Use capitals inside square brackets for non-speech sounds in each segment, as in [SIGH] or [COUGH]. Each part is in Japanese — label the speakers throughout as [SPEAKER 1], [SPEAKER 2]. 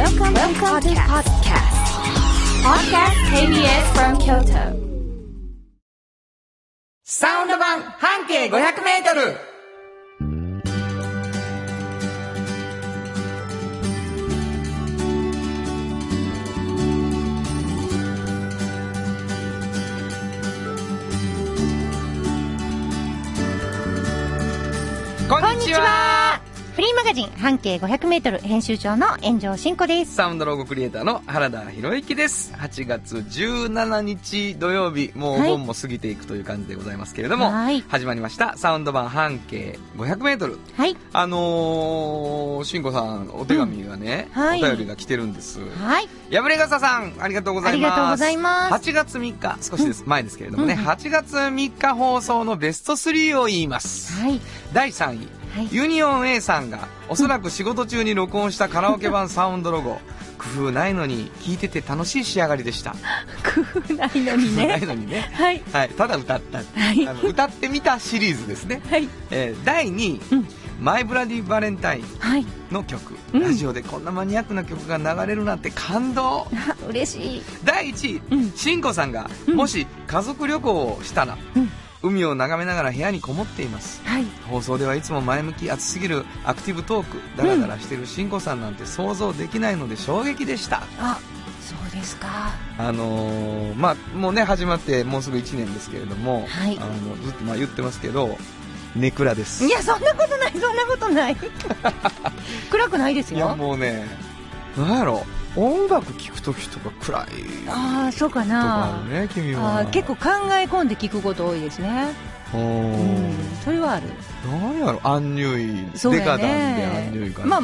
[SPEAKER 1] Welcome, Welcome to podcast. Podcast KBS from Kyoto.
[SPEAKER 2] サウンド版半径500メートルこんにちは
[SPEAKER 3] フリーマガジン半径500メートル編集長の炎上真子です。
[SPEAKER 2] サウンドロゴクリエイターの原田博之です。8月17日土曜日、もうお盆も過ぎていくという感じでございますけれども、
[SPEAKER 3] はい
[SPEAKER 2] 始まりました、サウンド版半径500メートル。
[SPEAKER 3] はい。
[SPEAKER 2] あのー、しんこさん、お手紙がね、
[SPEAKER 3] うんはい
[SPEAKER 2] お便りが来てるんです。
[SPEAKER 3] はい。
[SPEAKER 2] やぶれがささん、ありがとうございます。
[SPEAKER 3] ありがとうございます
[SPEAKER 2] 8月3日、少しです、前ですけれどもね、
[SPEAKER 3] うん
[SPEAKER 2] 8月3日放送のベスト3を言います。
[SPEAKER 3] はい。
[SPEAKER 2] 第3位、
[SPEAKER 3] はい。
[SPEAKER 2] ユニオン A さんがおそらく仕事中に録音したカラオケ版サウンドロゴ。[LAUGHS] 工夫ないのに聞いてて楽しい仕上がりでした。[LAUGHS]
[SPEAKER 3] 工夫ないのに
[SPEAKER 2] 工夫ない
[SPEAKER 3] ね。
[SPEAKER 2] のにね。
[SPEAKER 3] はい。
[SPEAKER 2] はい、ただ歌った、
[SPEAKER 3] はい。
[SPEAKER 2] あの歌ってみたシリーズですね、
[SPEAKER 3] はい。
[SPEAKER 2] えー第2位、
[SPEAKER 3] うん。
[SPEAKER 2] マイブラディバレンタイン
[SPEAKER 3] はい。
[SPEAKER 2] の曲、
[SPEAKER 3] うん。
[SPEAKER 2] ラジオでこんなマニアックな曲が流れるなんて感動。
[SPEAKER 3] あ嬉しい。
[SPEAKER 2] 第1位、
[SPEAKER 3] うん。
[SPEAKER 2] しんこさんが、
[SPEAKER 3] うん。
[SPEAKER 2] もし家族旅行をしたら、
[SPEAKER 3] うん
[SPEAKER 2] 海を眺めながら部屋にこもっています
[SPEAKER 3] はい。
[SPEAKER 2] 放送ではいつも前向き熱すぎるアクティブトークダラダラしてるしんこさんなんて想像できないので衝撃でした
[SPEAKER 3] あ、そうですか。
[SPEAKER 2] あのーまあもうね始まってもうすぐ1年ですけれども、
[SPEAKER 3] はい
[SPEAKER 2] あのずっとまあ言ってますけどネクラです
[SPEAKER 3] いや、そんなことない、そんなことない。[LAUGHS] 暗くないです
[SPEAKER 2] いや
[SPEAKER 3] よ。
[SPEAKER 2] もうねなんやろ音楽聴く時とか暗い
[SPEAKER 3] ああ、そうかな
[SPEAKER 2] ね君は
[SPEAKER 3] 結構考え込んで聞くこと多いですね。
[SPEAKER 2] う
[SPEAKER 3] うんん。それはある。
[SPEAKER 2] なんやろアンニュイ
[SPEAKER 3] そうや
[SPEAKER 2] デカダンでア
[SPEAKER 3] ね
[SPEAKER 2] ンニュイ感じが、
[SPEAKER 3] まあ、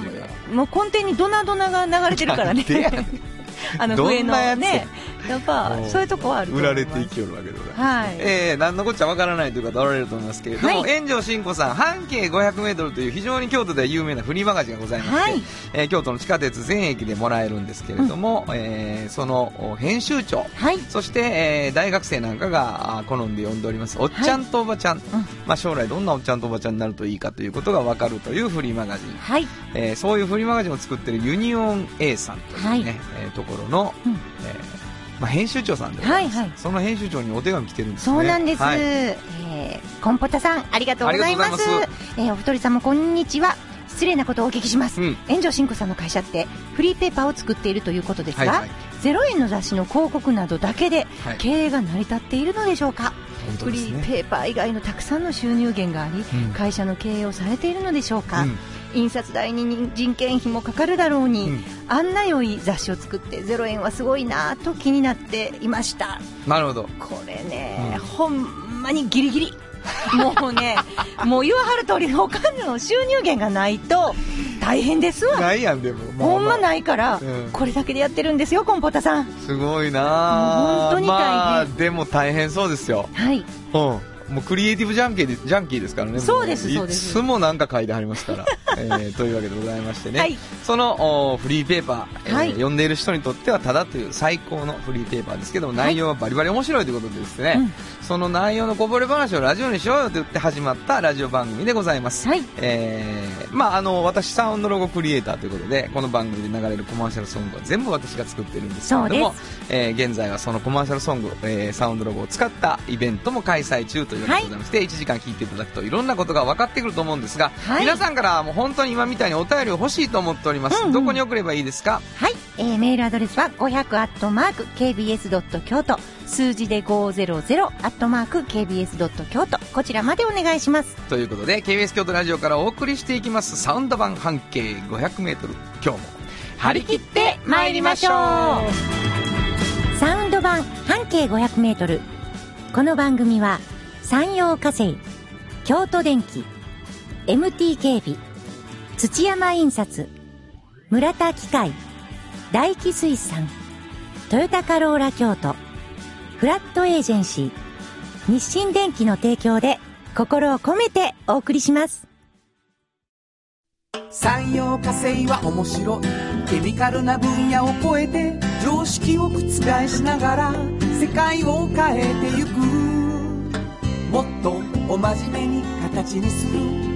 [SPEAKER 3] もう根底にドナドナが流れてるからね。[LAUGHS] あの笛のね。やっぱ、そういうとこはあると
[SPEAKER 2] 売
[SPEAKER 3] 思います。
[SPEAKER 2] られていきよるわけでございます。
[SPEAKER 3] はい。
[SPEAKER 2] えー、何のこっちゃわからないという方おられると思いますけれども、
[SPEAKER 3] はい。
[SPEAKER 2] 炎上真子さん、半径 500m という非常に京都では有名なフリーマガジンがございまして、
[SPEAKER 3] はい。
[SPEAKER 2] えー京都の地下鉄全駅でもらえるんですけれども、えーそのお編集長、
[SPEAKER 3] はい。
[SPEAKER 2] そして、えー大学生なんかがあ好んで読んでおります、おっちゃんとおばちゃん、まあ、将来どんなおっちゃんとおばちゃんになるといいかということがわかるというフリーマガジン、
[SPEAKER 3] はい。
[SPEAKER 2] えーそういうフリーマガジンを作っているユニオン A さんというね、
[SPEAKER 3] はい。
[SPEAKER 2] えーところの、
[SPEAKER 3] うん。
[SPEAKER 2] えーまあ、編集長さんで
[SPEAKER 3] はいはい。
[SPEAKER 2] その編集長にお手紙来てるんですね。
[SPEAKER 3] そうなんです。
[SPEAKER 2] はい。
[SPEAKER 3] えー、コンポタさん、ありがとうございます。えーお一人様、こんにちは。失礼なことをお聞きします。
[SPEAKER 2] うん。
[SPEAKER 3] 炎上真子さんの会社って、フリーペーパーを作っているということですが、
[SPEAKER 2] はいはい。
[SPEAKER 3] 0円の雑誌の広告などだけで、
[SPEAKER 2] はい。
[SPEAKER 3] 経営が成り立っているのでしょうか？フリ
[SPEAKER 2] 本当ですね。
[SPEAKER 3] ーペーパー以外のたくさんの収入源があり、
[SPEAKER 2] うん。
[SPEAKER 3] 会社の経営をされているのでしょうか、
[SPEAKER 2] うん
[SPEAKER 3] 印刷代に人件費もかかるだろうに、
[SPEAKER 2] うん。
[SPEAKER 3] あんな良い雑誌を作って0円はすごいなと気になっていました。
[SPEAKER 2] なるほど。
[SPEAKER 3] これね、
[SPEAKER 2] うん。
[SPEAKER 3] ほんまにギリギリ。[LAUGHS] もうねもう言わはる通り他の収入源がないと大変ですわ。
[SPEAKER 2] ないやんでも、まあ
[SPEAKER 3] ほんまないから、
[SPEAKER 2] うん。
[SPEAKER 3] これだけでやってるんですよコンポタさん。
[SPEAKER 2] すごいな
[SPEAKER 3] 本当に大変。
[SPEAKER 2] まあでも大変そうですよ。
[SPEAKER 3] はい。
[SPEAKER 2] うん。もうクリエイティブジャンキーでジャンキーですからね。
[SPEAKER 3] そうです
[SPEAKER 2] も
[SPEAKER 3] そうです。
[SPEAKER 2] いつもなんか書いてありますから、えーというわけでございましてね、
[SPEAKER 3] はい。
[SPEAKER 2] そのおフリーペーパー、えー
[SPEAKER 3] はい。
[SPEAKER 2] 読んでいる人にとってはただという最高のフリーペーパーですけども内容はバリバリ面白いということでですね、
[SPEAKER 3] うん。
[SPEAKER 2] その内容のこぼれ話をラジオにしようよと言って始まったラジオ番組でございます、
[SPEAKER 3] はい。
[SPEAKER 2] えーまああの私サウンドロゴクリエイターということでこの番組で流れるコマーシャルソングは全部私が作ってるんですけれどもえー現在はそのコマーシャルソング、えーサウンドロゴを使ったイベントも開催中というわけでございまして、1時間聞いていただくといろんなことが分かってくると思うんですが、
[SPEAKER 3] はい。
[SPEAKER 2] 皆さんからもう本当に今みたいにお便りを欲しいと思っております、
[SPEAKER 3] うんうん。
[SPEAKER 2] どこに送ればいいですか？
[SPEAKER 3] はい、えーメールアドレスは500アットマーク KBS ドット京都。数字で500アットマーク KBS ドット京都。こちらまでお願いします。
[SPEAKER 2] ということで KBS 京都ラジオからお送りしていきます。サウンド版半径 500m 今日も張り切って参りましょう。
[SPEAKER 3] サウンド版半径500メートル。この番組は山陽火星京都電機 MT 警備土山印刷村田機械大気水産トヨタカローラ京都フラットエージェンシー日清電機の提供で心を込めてお送りします。
[SPEAKER 4] 産業化成は面白い。ケミカルな分野を超えて常識を覆しながら世界を変えてゆく。もっとお真面目に形にする。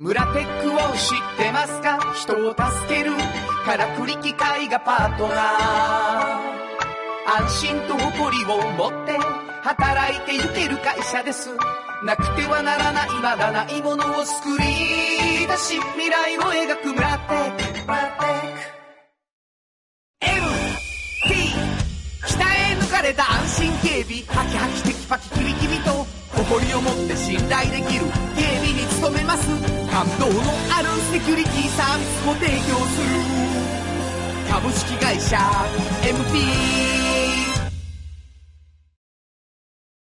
[SPEAKER 4] 村テックを知ってますか？人を助ける。からくり機械がパートナー。安心と誇りを持って働いていける会社です。なくてはならないまだないものを作り出し未来を描く村テック。村テック MT 鍛え抜かれた安心警備。ハキハキテキパキキビキビと誇りを持って信頼できる警備に努めます。感動のあるセキュリティサービスも提供する株式会社 MT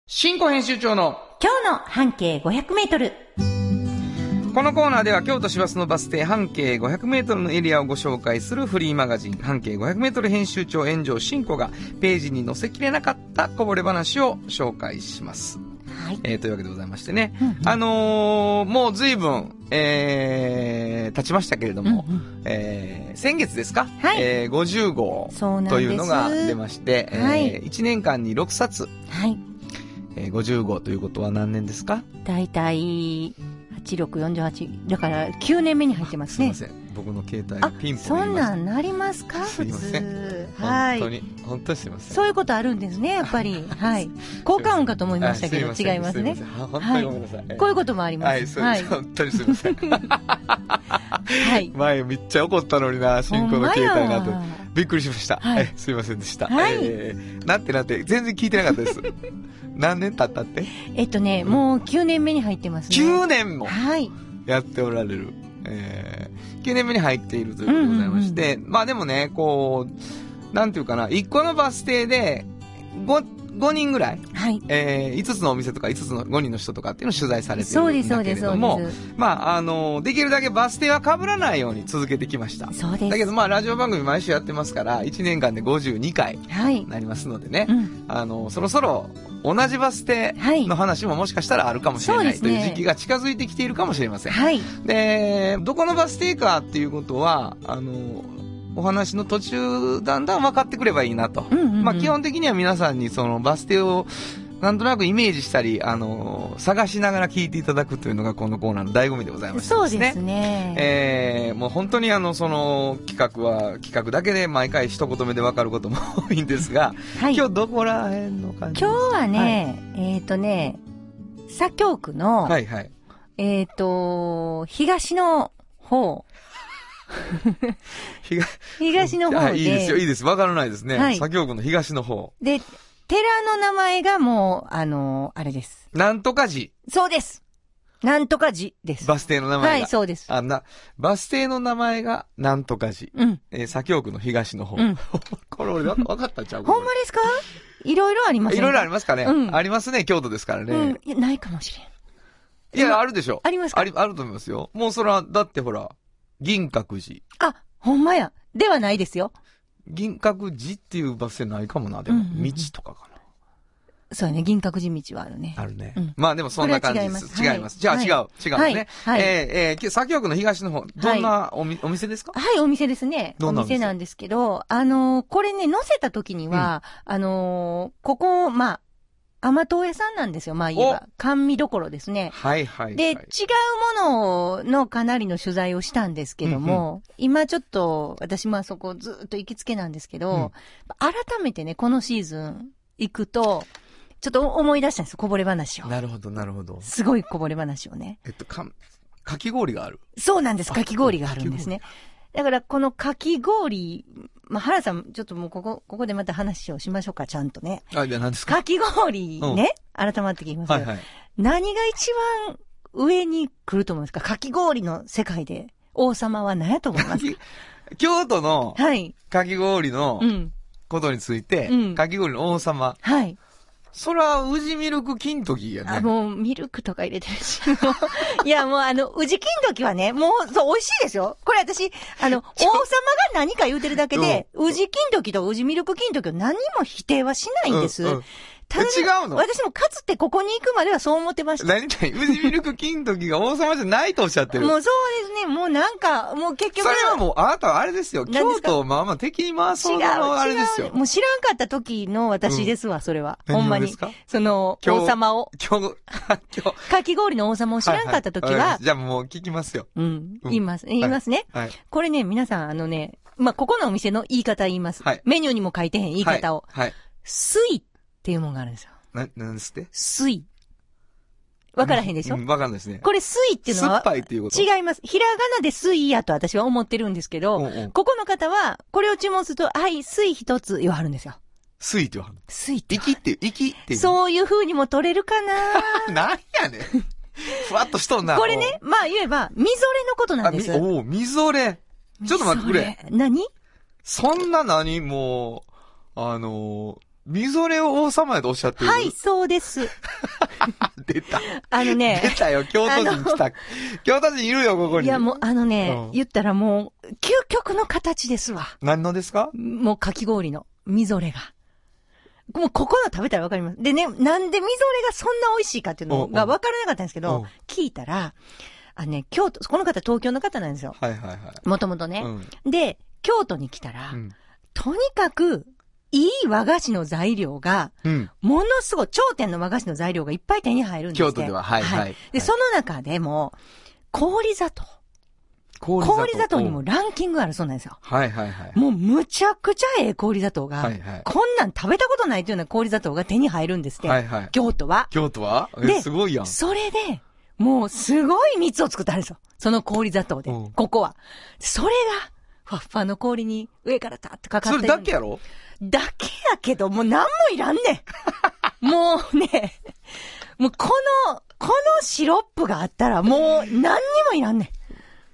[SPEAKER 2] 新庫編集長の
[SPEAKER 3] 今日の半径500メートル。
[SPEAKER 2] このコーナーでは京都市バスのバス停半径500メートルのエリアをご紹介するフリーマガジン半径500メートル編集長炎上新子がページに載せきれなかったこぼれ話を紹介します。
[SPEAKER 3] はい。
[SPEAKER 2] えー、というわけでございましてね。
[SPEAKER 3] うんうん
[SPEAKER 2] あのー、もう随分、えー、経ちましたけれども、
[SPEAKER 3] うんうん
[SPEAKER 2] えー、先月ですか？
[SPEAKER 3] はい
[SPEAKER 2] えー、50号というのが出まして、
[SPEAKER 3] はい
[SPEAKER 2] えー、1年間に6冊、
[SPEAKER 3] はい。
[SPEAKER 2] えー、50号ということは何年ですか？
[SPEAKER 3] だいたい、8648。だから、9年目に入ってますね。
[SPEAKER 2] すいません。僕の携帯
[SPEAKER 3] あ
[SPEAKER 2] ピンポン
[SPEAKER 3] そんなんなりますか？普
[SPEAKER 2] すいません
[SPEAKER 3] 通。はい。
[SPEAKER 2] 本当に、本当にすいません。
[SPEAKER 3] そういうことあるんですね、やっぱり。[LAUGHS] はい。効果音かと思いましたけど、違いますね
[SPEAKER 2] すい。ません本当にごめんなさい。
[SPEAKER 3] こういうこともあります。
[SPEAKER 2] はい。本当にすいません。[LAUGHS]
[SPEAKER 3] はい。[LAUGHS]
[SPEAKER 2] 前めっちゃ怒ったのにな、新婚の携帯なと。びっくりしました。
[SPEAKER 3] はい
[SPEAKER 2] えすいませんでした。
[SPEAKER 3] はい
[SPEAKER 2] えーなんてなんて、全然聞いてなかったです。何年経ったって？
[SPEAKER 3] えっとね、もう9年目に入ってますね。
[SPEAKER 2] ?9 年も？
[SPEAKER 3] はい。
[SPEAKER 2] やっておられる。えー、9年目に入っているということでございまして、まあでもね、こう、なんていうかな、1個のバス停で、5、5人ぐらい、
[SPEAKER 3] はい。
[SPEAKER 2] えー、5つのお店とか5つの5人の人とかっていうのを取材されてるんだけれども。まあ、あの、できるだけバス停は被らないように続けてきました。
[SPEAKER 3] そうです。
[SPEAKER 2] だけどまあ、ラジオ番組毎週やってますから、1年間で52回。なりますのでね、
[SPEAKER 3] うん。
[SPEAKER 2] あの、そろそろ同じバス停
[SPEAKER 3] はい
[SPEAKER 2] の話ももしかしたらあるかもしれない、
[SPEAKER 3] そうですね
[SPEAKER 2] という時期が近づいてきているかもしれません。
[SPEAKER 3] はい。
[SPEAKER 2] で、どこのバス停かっていうことは、あの、お話の途中、だんだん分かってくればいいなと。
[SPEAKER 3] うんうんうん
[SPEAKER 2] まあ、基本的には皆さんにそのバス停を、なんとなくイメージしたり、あの、探しながら聞いていただくというのがこのコーナーの醍醐味でございます、
[SPEAKER 3] そうですね。
[SPEAKER 2] えー、もう本当にあの、その企画は、企画だけで毎回一言目で分かることも多いんですが、
[SPEAKER 3] はい。
[SPEAKER 2] 今日どこら辺の感じ
[SPEAKER 3] 今日はね、えっ、とね、左京区の、
[SPEAKER 2] はいはい。
[SPEAKER 3] えっ、と、東の方、[LAUGHS]
[SPEAKER 2] 東
[SPEAKER 3] 東の方で、
[SPEAKER 2] はいいいですよ、いいです。分からないですね。
[SPEAKER 3] はい
[SPEAKER 2] 左京区の東の方。
[SPEAKER 3] で、寺の名前がもう、あの、あれです。
[SPEAKER 2] なんとか寺、
[SPEAKER 3] そうですなんとか寺です。
[SPEAKER 2] バス停の名前が。
[SPEAKER 3] はい、そうです。
[SPEAKER 2] あんな、バス停の名前がなんとか寺。
[SPEAKER 3] うん。
[SPEAKER 2] えー、左京区の東の方。
[SPEAKER 3] うん [LAUGHS]
[SPEAKER 2] これ俺わ分かったんちゃう？
[SPEAKER 3] ほんまですか？いろいろあります
[SPEAKER 2] いろいろありますかね、
[SPEAKER 3] うん
[SPEAKER 2] ありますね、京都ですからね。
[SPEAKER 3] うん。いやないかもしれん。
[SPEAKER 2] いや、あるでしょ。
[SPEAKER 3] ありますか？
[SPEAKER 2] あり、あると思いますよ。もうそれは、だってほら、銀閣寺。
[SPEAKER 3] あ、ほんまや。ではないですよ。
[SPEAKER 2] 銀閣寺っていうバス停ないかもな。でも、
[SPEAKER 3] うんうんうん
[SPEAKER 2] 道とかか
[SPEAKER 3] そうやね、銀閣寺道はあるね
[SPEAKER 2] な。。あるね。
[SPEAKER 3] うん
[SPEAKER 2] まあでもそんな感じです。
[SPEAKER 3] これは違います
[SPEAKER 2] 違います。じゃあ
[SPEAKER 3] はい
[SPEAKER 2] 違う。違うね。
[SPEAKER 3] はいはい
[SPEAKER 2] えー、えー、左京区の東の方、どんなおみ、お店ですか？
[SPEAKER 3] はい、お店ですね。お
[SPEAKER 2] どんなお店？
[SPEAKER 3] 店なんですけど、あのーこれね、載せた時には、あのーここ、まあ、甘党屋さんなんですよ、まあ言えば。甘味どころですね。
[SPEAKER 2] はいはい、はい。
[SPEAKER 3] で、違うもののかなりの取材をしたんですけども、今ちょっと、私もあそこずっと行きつけなんですけど、改めてね、このシーズン行くと、ちょっと思い出したんですよ、こぼれ話を。
[SPEAKER 2] なるほど、なるほど。
[SPEAKER 3] すごいこぼれ話をね。
[SPEAKER 2] えっと、かん、かき氷がある。
[SPEAKER 3] そうなんです、かき氷があるんですね。だから、このかき氷、まあ、原さん、ちょっともうここ、ここでまた話をしましょうか、ちゃんとね。
[SPEAKER 2] あ、じゃあ何ですか？
[SPEAKER 3] かき氷ね、改まってきますけど、
[SPEAKER 2] はいはい。
[SPEAKER 3] 何が一番上に来ると思いますか？かき氷の世界で王様は何やと思いますか？
[SPEAKER 2] 京都の
[SPEAKER 3] はい。
[SPEAKER 2] かき氷の
[SPEAKER 3] うん。
[SPEAKER 2] ことについて、
[SPEAKER 3] うん
[SPEAKER 2] かき氷の王様。
[SPEAKER 3] はい。
[SPEAKER 2] そら、宇治ミルク金時やね。
[SPEAKER 3] あ、もう、ミルクとか入れてるし。[LAUGHS] いや、もうあの、宇治金時はね、もう、そう、美味しいですよ。これ私、あの、王様が何か言うてるだけで、宇治金時と宇治ミルク金時を何も否定はしないんです。
[SPEAKER 2] うんうん違うの？
[SPEAKER 3] 私もかつてここに行くまではそう思ってました。
[SPEAKER 2] 何々、宇治ミルク金時が王様じゃないとおっしゃってる。
[SPEAKER 3] もうそうですね。もうなんか、もう結局。
[SPEAKER 2] それはもう、あなたはあれですよ。
[SPEAKER 3] すか？
[SPEAKER 2] 都をまあまあ敵に回そう
[SPEAKER 3] 違う、
[SPEAKER 2] のあれですよ。
[SPEAKER 3] もう知らんかった時の私ですわ、それは。
[SPEAKER 2] 何を
[SPEAKER 3] ほんまに。その、王様を。
[SPEAKER 2] 今日、[LAUGHS] 今日。
[SPEAKER 3] かき氷の王様を知らんかった時は
[SPEAKER 2] いいわかりまし、たじゃあもう聞きますよ。
[SPEAKER 3] うん、
[SPEAKER 2] うん
[SPEAKER 3] 言います、言いますね。
[SPEAKER 2] はい。
[SPEAKER 3] これね、皆さん、あのね、まあ、ここのお店の言い方言います。
[SPEAKER 2] はい
[SPEAKER 3] メニューにも書いてへん言い方を。
[SPEAKER 2] はい。はい。
[SPEAKER 3] 水っていうもんがあるんですよ。
[SPEAKER 2] な、なんですって？
[SPEAKER 3] 水。わからへんでしょ、
[SPEAKER 2] うんわかんないですね。
[SPEAKER 3] これ水っていうのは
[SPEAKER 2] 酸っ、ぱいっていうこと？
[SPEAKER 3] 違います。ひらがなで水やと私は思ってるんですけど、
[SPEAKER 2] うんうん
[SPEAKER 3] ここの方は、これを注文すると、はい、水一つ言わはるんですよ。
[SPEAKER 2] 水って言わはんの？
[SPEAKER 3] 水って。
[SPEAKER 2] 息って、息って。う？
[SPEAKER 3] そういう風にも取れるかな？[LAUGHS]
[SPEAKER 2] なんやねん。ふわっとしとんな。
[SPEAKER 3] これね、まあ言えば、みぞれのことなんです。
[SPEAKER 2] おうみぞれ。ちょっと待ってくれ。
[SPEAKER 3] れ。何？
[SPEAKER 2] そんな何？もう、あのー、みぞれを王様やとおっしゃってる。
[SPEAKER 3] はい、。そうです。[LAUGHS]
[SPEAKER 2] 出た。
[SPEAKER 3] あのね
[SPEAKER 2] 出、たよ、京都人来た。京都人いるよ、ここに。
[SPEAKER 3] いやもうあのね、
[SPEAKER 2] うん
[SPEAKER 3] 言ったらもう、究極の形ですわ。
[SPEAKER 2] 何のですか？
[SPEAKER 3] もうかき氷の、みぞれが。もうここの食べたらわかります。でね、なんでみぞれがそんな美味しいかっていうのが
[SPEAKER 2] うん
[SPEAKER 3] わからなかったんですけ
[SPEAKER 2] うん
[SPEAKER 3] ど、聞いたら、あのね、京都、この方東京の方なんですよ。
[SPEAKER 2] はいはいはい。
[SPEAKER 3] もともとね。
[SPEAKER 2] うん。
[SPEAKER 3] で、京都に来たら、
[SPEAKER 2] うん。
[SPEAKER 3] とにかく、いい和菓子の材料が、
[SPEAKER 2] うん。
[SPEAKER 3] ものすごい、頂点の和菓子の材料がいっぱい手に入るんです
[SPEAKER 2] 京都でははいはい
[SPEAKER 3] で、その中でも、氷砂糖。
[SPEAKER 2] 氷
[SPEAKER 3] 氷砂糖にも
[SPEAKER 2] うん
[SPEAKER 3] ランキングがあるそうなんですよ。
[SPEAKER 2] はいはいはい。
[SPEAKER 3] もうむちゃくちゃええ氷砂糖が、
[SPEAKER 2] はいはい
[SPEAKER 3] こんなん食べたことないというような氷砂糖が手に入るんですって。
[SPEAKER 2] はいはい。
[SPEAKER 3] 京都は。
[SPEAKER 2] 京都は？すごいやん。
[SPEAKER 3] それで、もうすごい蜜を作ってあるんですよ。その氷砂糖で。
[SPEAKER 2] うん
[SPEAKER 3] ここは。それが、ふわっふわの氷に上からたってかかって
[SPEAKER 2] そ
[SPEAKER 3] る
[SPEAKER 2] れだけやろ？
[SPEAKER 3] だけやけど、もう何もいらんねん。[LAUGHS] もうね、もうこの、このシロップがあったらもう何にもいらんね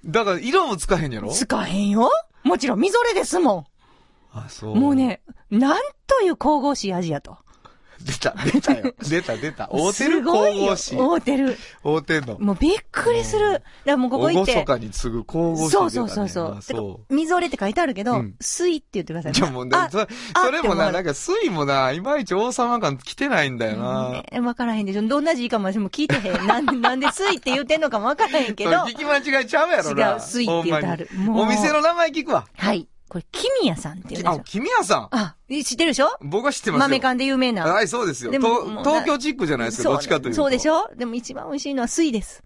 [SPEAKER 2] だから色もつかへんやろ？
[SPEAKER 3] ん。使えんよもちろん、みぞれですも。
[SPEAKER 2] あ、そうん
[SPEAKER 3] もう。ね、なんという神々しい味やと。
[SPEAKER 2] 出た、出たよ。出た出た。大手る
[SPEAKER 3] すごいよ
[SPEAKER 2] 神々しい。
[SPEAKER 3] 合うてる。
[SPEAKER 2] 大手んの。
[SPEAKER 3] もうびっくりする。だからもうここ行って。
[SPEAKER 2] おごそかに次ぐ神々しい。
[SPEAKER 3] そうそうそうそう。
[SPEAKER 2] そ
[SPEAKER 3] みぞれって書いてあるけど、
[SPEAKER 2] うん
[SPEAKER 3] 水って言ってください。
[SPEAKER 2] う。じゃあもうね
[SPEAKER 3] あ、
[SPEAKER 2] それもな、なんか水もな、いまいち王様感来てないんだよな。
[SPEAKER 3] ねわからへんでしょ。どんな字かも私も聞いてへん。[LAUGHS] なんなんで水って言ってんのかもわからへんけど。[LAUGHS]
[SPEAKER 2] 聞き間違いちゃうやろな。
[SPEAKER 3] 違う水って言ってある
[SPEAKER 2] お店の名前聞くわ。
[SPEAKER 3] はい。これ、キミヤさんって言うんです
[SPEAKER 2] あ
[SPEAKER 3] よ、。
[SPEAKER 2] 君屋さん？
[SPEAKER 3] あ、知ってるでしょ？
[SPEAKER 2] 僕は知ってますよ。
[SPEAKER 3] 豆缶で有名な。
[SPEAKER 2] はい、そうですよ。
[SPEAKER 3] でも
[SPEAKER 2] 東京チックじゃないですか、どっちかというと。
[SPEAKER 3] そうでしょ？でも一番美味しいのは水です。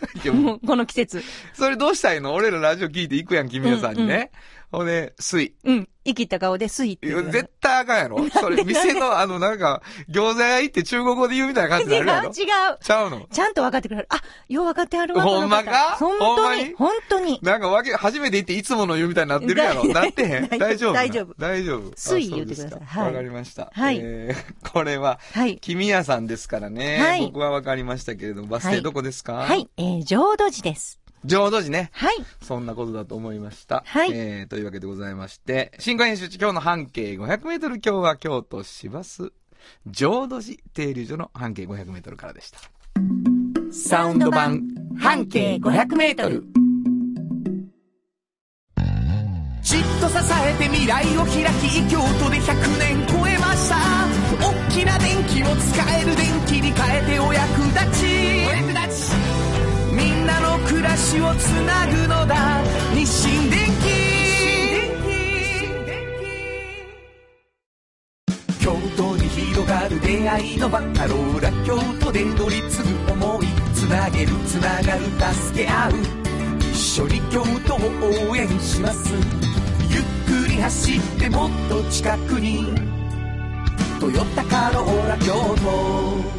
[SPEAKER 3] [LAUGHS] [LAUGHS] この季節。
[SPEAKER 2] それどうしたいの？俺らラジオ聞いて行くやん、君屋さんにね。ほんで、水。
[SPEAKER 3] うん。生きった顔で水って
[SPEAKER 2] いや
[SPEAKER 3] 言う。
[SPEAKER 2] 絶対あかんやろそれ、店の、あの、なんか、餃子屋行って中国語で言うみたいな感じになるやろ
[SPEAKER 3] 違う。
[SPEAKER 2] ちゃうの？
[SPEAKER 3] ちゃんと分かってくれる。あ、よう分かってはるわ。
[SPEAKER 2] ほんまか？
[SPEAKER 3] 本当に、本当に。
[SPEAKER 2] なんかわけ、初めて行っていつもの言うみたいになってるやろ
[SPEAKER 3] だ
[SPEAKER 2] なってへん？大丈夫
[SPEAKER 3] 大丈夫
[SPEAKER 2] 大丈夫す
[SPEAKER 3] 言ってくださいはい
[SPEAKER 2] かわかりました。
[SPEAKER 3] はい
[SPEAKER 2] えー、これは、
[SPEAKER 3] はい。
[SPEAKER 2] 君屋さんですからね。
[SPEAKER 3] はい
[SPEAKER 2] 僕はわかりましたけれども、バス停
[SPEAKER 3] はい
[SPEAKER 2] どこですか？
[SPEAKER 3] はい。えー、浄土寺です。
[SPEAKER 2] 浄土寺ね。
[SPEAKER 3] はい。
[SPEAKER 2] そんなことだと思いました。
[SPEAKER 3] はい
[SPEAKER 2] えー、というわけでございまして、新刊編集地今日の半径500メートル、今日は京都市バス浄土寺停留所の半径500メートルからでした。サウンド版半径500メートル。
[SPEAKER 4] じっと支えて未来を開き京都で100年超えました大きな電気を使える電気に変えてお役立ちお役立ちみんなの暮らしをつなぐのだ。日清電気京都に広がる出会いのバカローラ京都で乗り継ぐ思い。つなげるつながる助け合う。一緒に京都を応援します。ゆっくり走ってもっと近くに「トヨタカローラ京都」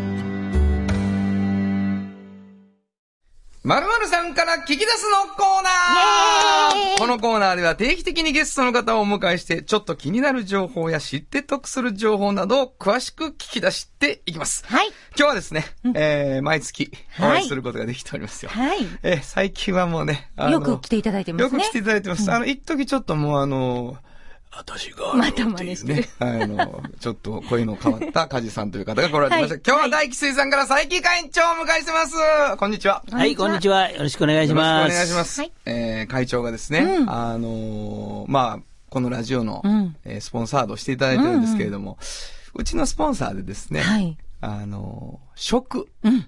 [SPEAKER 2] まるまるさんから聞き出すのコーナ
[SPEAKER 3] ー
[SPEAKER 2] このコーナーでは定期的にゲストの方をお迎えして、ちょっと気になる情報や知って得する情報などを詳しく聞き出していきます。
[SPEAKER 3] はい。
[SPEAKER 2] 今日はですね、えー、毎月お
[SPEAKER 3] はい
[SPEAKER 2] 会いすることができておりますよ。
[SPEAKER 3] はい。
[SPEAKER 2] えー最近はもうね、あの
[SPEAKER 3] よく来ていただいてますね。
[SPEAKER 2] よく来ていただいてます。あの、一時ちょっともうあの、
[SPEAKER 5] 私が。
[SPEAKER 3] また真似してる
[SPEAKER 2] ね。あの、ちょっと声の変わった梶さんという方が来られてました。
[SPEAKER 3] はい
[SPEAKER 2] 今日は大吉水産から佐伯会長をお迎えしてます。こんにちは。
[SPEAKER 5] はい、こんにちは。よろしくお願いし
[SPEAKER 2] よろしくお
[SPEAKER 5] ます。
[SPEAKER 2] 願いします。
[SPEAKER 3] はい
[SPEAKER 2] えー会長がですね、
[SPEAKER 3] うん
[SPEAKER 2] あのーまあ、このラジオの、
[SPEAKER 3] うん
[SPEAKER 2] えースポンサードしていただいてるんですけれども、うちのスポンサーでですね、
[SPEAKER 3] はい。
[SPEAKER 2] あのー食、
[SPEAKER 3] うん。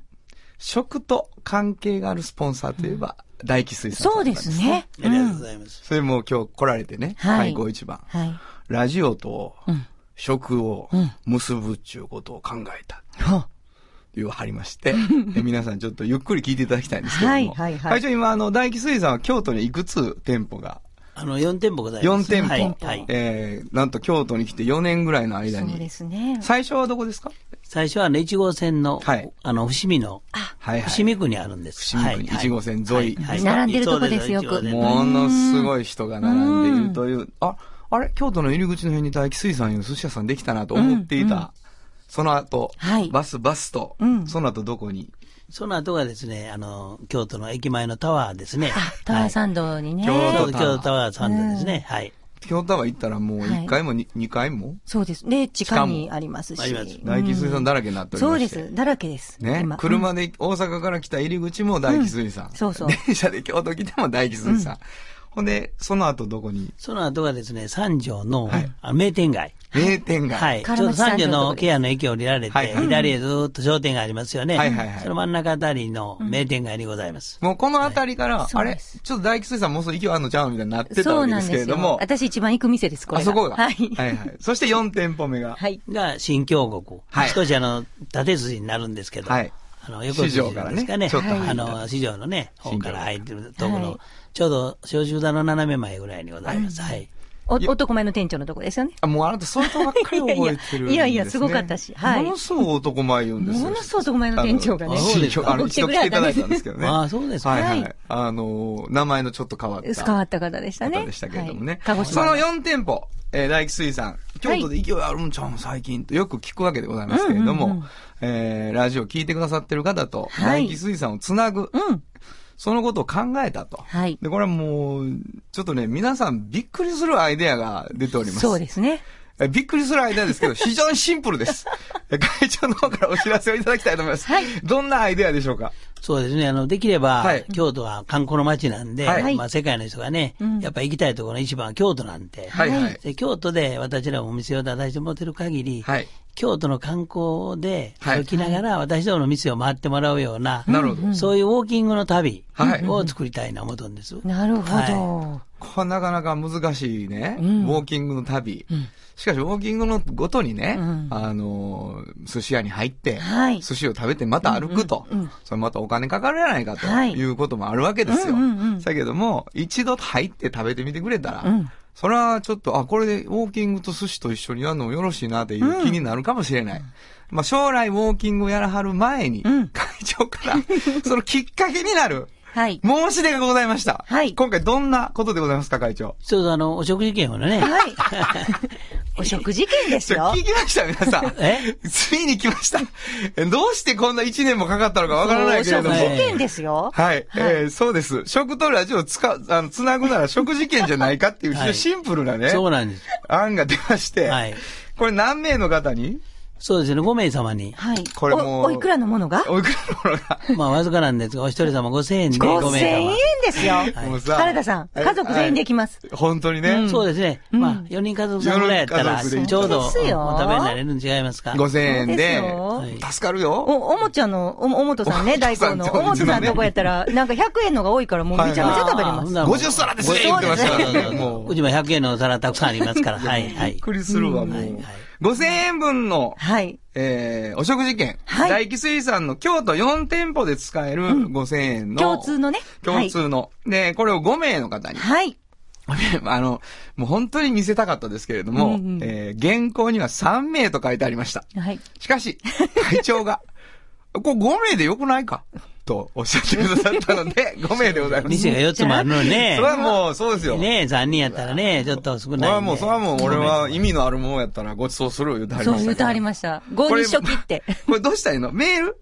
[SPEAKER 2] 食と関係があるスポンサーといえば、大吉水産さん
[SPEAKER 3] そうですね。
[SPEAKER 5] ありがとうございます。
[SPEAKER 2] それも今日来られてね、
[SPEAKER 3] はい
[SPEAKER 2] 開口一番。
[SPEAKER 3] はい。
[SPEAKER 2] ラジオと
[SPEAKER 3] うん
[SPEAKER 2] 食を
[SPEAKER 3] うん
[SPEAKER 2] 結ぶっちゅうことを考えた。
[SPEAKER 3] は
[SPEAKER 2] 言わはりまして、で皆さんちょっとゆっくり聞いていただきたいんですけれども、
[SPEAKER 3] はいはいはい
[SPEAKER 2] 会長今あの、大吉水産は京都にいくつ店舗が、
[SPEAKER 5] あの、4店舗ございます。
[SPEAKER 2] 4店舗、
[SPEAKER 5] はい。はい。
[SPEAKER 2] えー、なんと京都に来て4年ぐらいの間に、
[SPEAKER 3] そうですね。
[SPEAKER 2] 最初はどこですか？
[SPEAKER 5] 最初はあの、1号線の、
[SPEAKER 2] はい。
[SPEAKER 5] あの、伏見の、
[SPEAKER 2] はいはい。
[SPEAKER 5] 伏見区にあるんです。
[SPEAKER 2] 伏見区に
[SPEAKER 5] はい
[SPEAKER 2] 1号線沿い。
[SPEAKER 5] はい
[SPEAKER 3] 並んでるとこですよく
[SPEAKER 2] ものすごい人が並んでいるという、あ、あれ？京都の入り口の辺に大吉水産いう寿司屋さんできたなと思っていた。
[SPEAKER 3] うん。うん。
[SPEAKER 2] その後、
[SPEAKER 3] はい。
[SPEAKER 2] バスバスと、
[SPEAKER 3] うん。
[SPEAKER 2] その後どこに？
[SPEAKER 5] その後がですね、あの、京都の駅前のタワーですね。
[SPEAKER 3] あ、タワーサンドにね。
[SPEAKER 2] 京都
[SPEAKER 5] はい京都タワーサンドですね。はい。
[SPEAKER 2] 京都タワー行ったらもう1回も 2,、二回も？
[SPEAKER 3] そうです。で、地下にありますし。
[SPEAKER 5] あります
[SPEAKER 2] 大吉水産だらけになっておりま。
[SPEAKER 3] そうです。だらけです。
[SPEAKER 2] ね
[SPEAKER 3] 今。
[SPEAKER 2] 車で大阪から来た入り口も大吉水産、
[SPEAKER 3] んそうそう
[SPEAKER 2] 電車で京都来ても大吉水産、ほんで、その後どこに？
[SPEAKER 5] その後がですね、三条の、
[SPEAKER 2] はい
[SPEAKER 5] あの名店街。
[SPEAKER 2] 名店街。
[SPEAKER 5] はい。ちょうど
[SPEAKER 3] 唐町三
[SPEAKER 5] 三条
[SPEAKER 3] 条の
[SPEAKER 5] ケアの駅を降りられて、左へずーっと商店街ありますよね。
[SPEAKER 2] はいはいはい
[SPEAKER 5] その真ん中あたりの名店街にございます。
[SPEAKER 2] もうこの辺りから、あれ？ちょっと大吉水産もうすぐ勢いあんのちゃうみたいになってた
[SPEAKER 3] そう
[SPEAKER 2] わけで
[SPEAKER 3] なんです
[SPEAKER 2] けれども。。
[SPEAKER 3] 私一番行く店です、これが。
[SPEAKER 2] あそこが？
[SPEAKER 3] はい。
[SPEAKER 2] はいはい。そして4店舗目が。
[SPEAKER 3] はい。
[SPEAKER 5] が新京国。
[SPEAKER 2] はい
[SPEAKER 5] 少しあの、縦筋になるんですけど、
[SPEAKER 2] はい
[SPEAKER 5] あの、横筋ですかね。
[SPEAKER 2] 市場からねちょっと入った
[SPEAKER 5] あの、市場のね、方から入ってるところ、
[SPEAKER 3] はい
[SPEAKER 5] ちょうど、小集団の斜め前ぐらいにございます。はい。
[SPEAKER 3] お男前の店長のとこですよね。
[SPEAKER 2] あ、もうあなたそういうとばっかり覚えてるんです、ね、[LAUGHS]
[SPEAKER 3] いやいやすごかったしはい
[SPEAKER 2] ものすごい男前言うんですよ。
[SPEAKER 3] ものすごい男前の店長がね
[SPEAKER 2] あの
[SPEAKER 5] そうですか
[SPEAKER 2] あの、一度来ていただいたんですけどね。
[SPEAKER 5] あ [LAUGHS] あ、そうですか。
[SPEAKER 2] はいはい。
[SPEAKER 3] はい
[SPEAKER 2] あの、名前のちょっと変わった。
[SPEAKER 3] 変わった方でしたね。
[SPEAKER 2] 方でしたけれどもね。
[SPEAKER 3] はい鹿児
[SPEAKER 2] その
[SPEAKER 3] 島の。
[SPEAKER 2] 4店舗、えー、大吉水産、京都で勢いあるんちゃうん、最近とよく聞くわけでございますけれども、えー、ラジオ聞いてくださってる方と、
[SPEAKER 3] はい
[SPEAKER 2] 大吉水産をつなぐ、
[SPEAKER 3] うん。
[SPEAKER 2] そのことを考えたと。
[SPEAKER 3] はい。
[SPEAKER 2] で、これはもう、ちょっとね、皆さんびっくりするアイデアが出ております。
[SPEAKER 3] そうですね。
[SPEAKER 2] えびっくりするアイデアですけど、非常にシンプルです。え会長の方からお知らせをいただきたいと思います。
[SPEAKER 3] はい
[SPEAKER 2] どんなアイデアでしょうか？
[SPEAKER 5] そうですね。あの、できれば、
[SPEAKER 2] はい
[SPEAKER 5] 京都は観光の街なんで、
[SPEAKER 2] はい
[SPEAKER 5] まあ世界の人がね、
[SPEAKER 3] うん
[SPEAKER 5] やっぱ行きたいところの一番は京都なんで、
[SPEAKER 2] はいはい。
[SPEAKER 5] で京都で私らもお店を出してもらってる限り、
[SPEAKER 2] はい。
[SPEAKER 5] 京都の観光で
[SPEAKER 2] はい
[SPEAKER 5] 歩きながら私どもの店を回ってもらうような、
[SPEAKER 2] なるほど。
[SPEAKER 5] そういうウォーキングの旅
[SPEAKER 2] はい
[SPEAKER 5] を作りたいな思うんです。
[SPEAKER 3] なるほど。
[SPEAKER 5] は
[SPEAKER 2] これなかなか難しいね、
[SPEAKER 3] うん。
[SPEAKER 2] ウォーキングの旅。しかし、ウォーキングのごとにね、
[SPEAKER 3] うん。
[SPEAKER 2] あのー、寿司屋に入って、
[SPEAKER 3] はい。
[SPEAKER 2] 寿司を食べてまた歩くと、それまたお金かかるやないかと。
[SPEAKER 3] はい。
[SPEAKER 2] いうこともあるわけですよ。だけども、一度入って食べてみてくれたら、
[SPEAKER 3] うん。
[SPEAKER 2] それはちょっと、あ、これでウォーキングと寿司と一緒にやるのもよろしいなっていう気になるかもしれない。まあ、将来ウォーキングをやらはる前に、
[SPEAKER 3] うん。
[SPEAKER 2] 会長から、そのきっかけになる、
[SPEAKER 3] はい。
[SPEAKER 2] 申し出がございました。
[SPEAKER 3] はい
[SPEAKER 2] 今回どんなことでございますか、会長？
[SPEAKER 5] ちょうどあの、お食事券をね、
[SPEAKER 3] はい。[LAUGHS] お食事券ですよ
[SPEAKER 2] 聞。きました、皆さん。
[SPEAKER 5] え？
[SPEAKER 2] ついに来ました。えどうしてこんな1年もかかったのかわからないけれども。
[SPEAKER 3] お食事券ですよ。
[SPEAKER 2] はい、えーそうです。食とラジオを使う、あの、つなぐなら食事券じゃないかっていう、非常にシンプルなね、[LAUGHS]
[SPEAKER 5] そうなんです。
[SPEAKER 2] 案が出まして、
[SPEAKER 5] はい。
[SPEAKER 2] これ何名の方に？
[SPEAKER 5] そうですね、5名様に。
[SPEAKER 3] はい。
[SPEAKER 2] これもう
[SPEAKER 3] おおいくらのものが？
[SPEAKER 2] おいくらのものが？[LAUGHS]
[SPEAKER 5] まあ、わずかなんですが、お一人様5000円で5
[SPEAKER 3] ?5000
[SPEAKER 5] 名
[SPEAKER 3] 円
[SPEAKER 5] 様。
[SPEAKER 3] ですよ。
[SPEAKER 2] もうさ
[SPEAKER 3] 原田さん、
[SPEAKER 2] はい
[SPEAKER 3] 家族全員できます。
[SPEAKER 2] 本当にね。
[SPEAKER 5] そうですね。まあ、4人家族さんぐらいやったら、
[SPEAKER 2] 四人家族で
[SPEAKER 5] ちょうどお食べになれるん違いますか
[SPEAKER 2] 5000円
[SPEAKER 3] です
[SPEAKER 2] で
[SPEAKER 3] よ
[SPEAKER 5] はい、
[SPEAKER 2] 助かるよ。
[SPEAKER 3] お、おもちゃんの、お、おもとさんね、
[SPEAKER 2] お
[SPEAKER 3] 大根の。
[SPEAKER 2] おもとさん
[SPEAKER 3] のとこやったら、なんか100円のが多いから、もうめちゃめちゃ食べれます。
[SPEAKER 2] 50皿ですね言ってましたからね
[SPEAKER 5] そう
[SPEAKER 2] もう
[SPEAKER 5] うちも100円のお皿たくさんありますから。はい、はい
[SPEAKER 2] びっ。くりするわ、もう。
[SPEAKER 5] はいはい
[SPEAKER 2] 5000円分の、
[SPEAKER 3] はい。
[SPEAKER 2] えー、お食事券。
[SPEAKER 3] はい
[SPEAKER 2] 大吉水産の京都4店舗で使える5000円の。
[SPEAKER 3] 共通のね。
[SPEAKER 2] 共通の。で、これを5名の方に。
[SPEAKER 3] はい。[LAUGHS]
[SPEAKER 2] あの、もう本当に見せたかったですけれども、
[SPEAKER 3] うんうん
[SPEAKER 2] えー原稿には3名と書いてありました。
[SPEAKER 3] はい。
[SPEAKER 2] しかし、会長が、[LAUGHS] これ5名でよくないか？とおっしゃってくださったので、[LAUGHS] 5名でございます。
[SPEAKER 5] 店が4つもあるのにね
[SPEAKER 2] それ。はもう、そうですよ。
[SPEAKER 5] ね3人やったらね、ちょっと少ないんで。
[SPEAKER 2] これはもう、それはもう、俺は意味のあるものやったらご馳走する言うてはりました。
[SPEAKER 3] そう言うてはりました。5にしときって。
[SPEAKER 2] これどうしたらいいの？メール？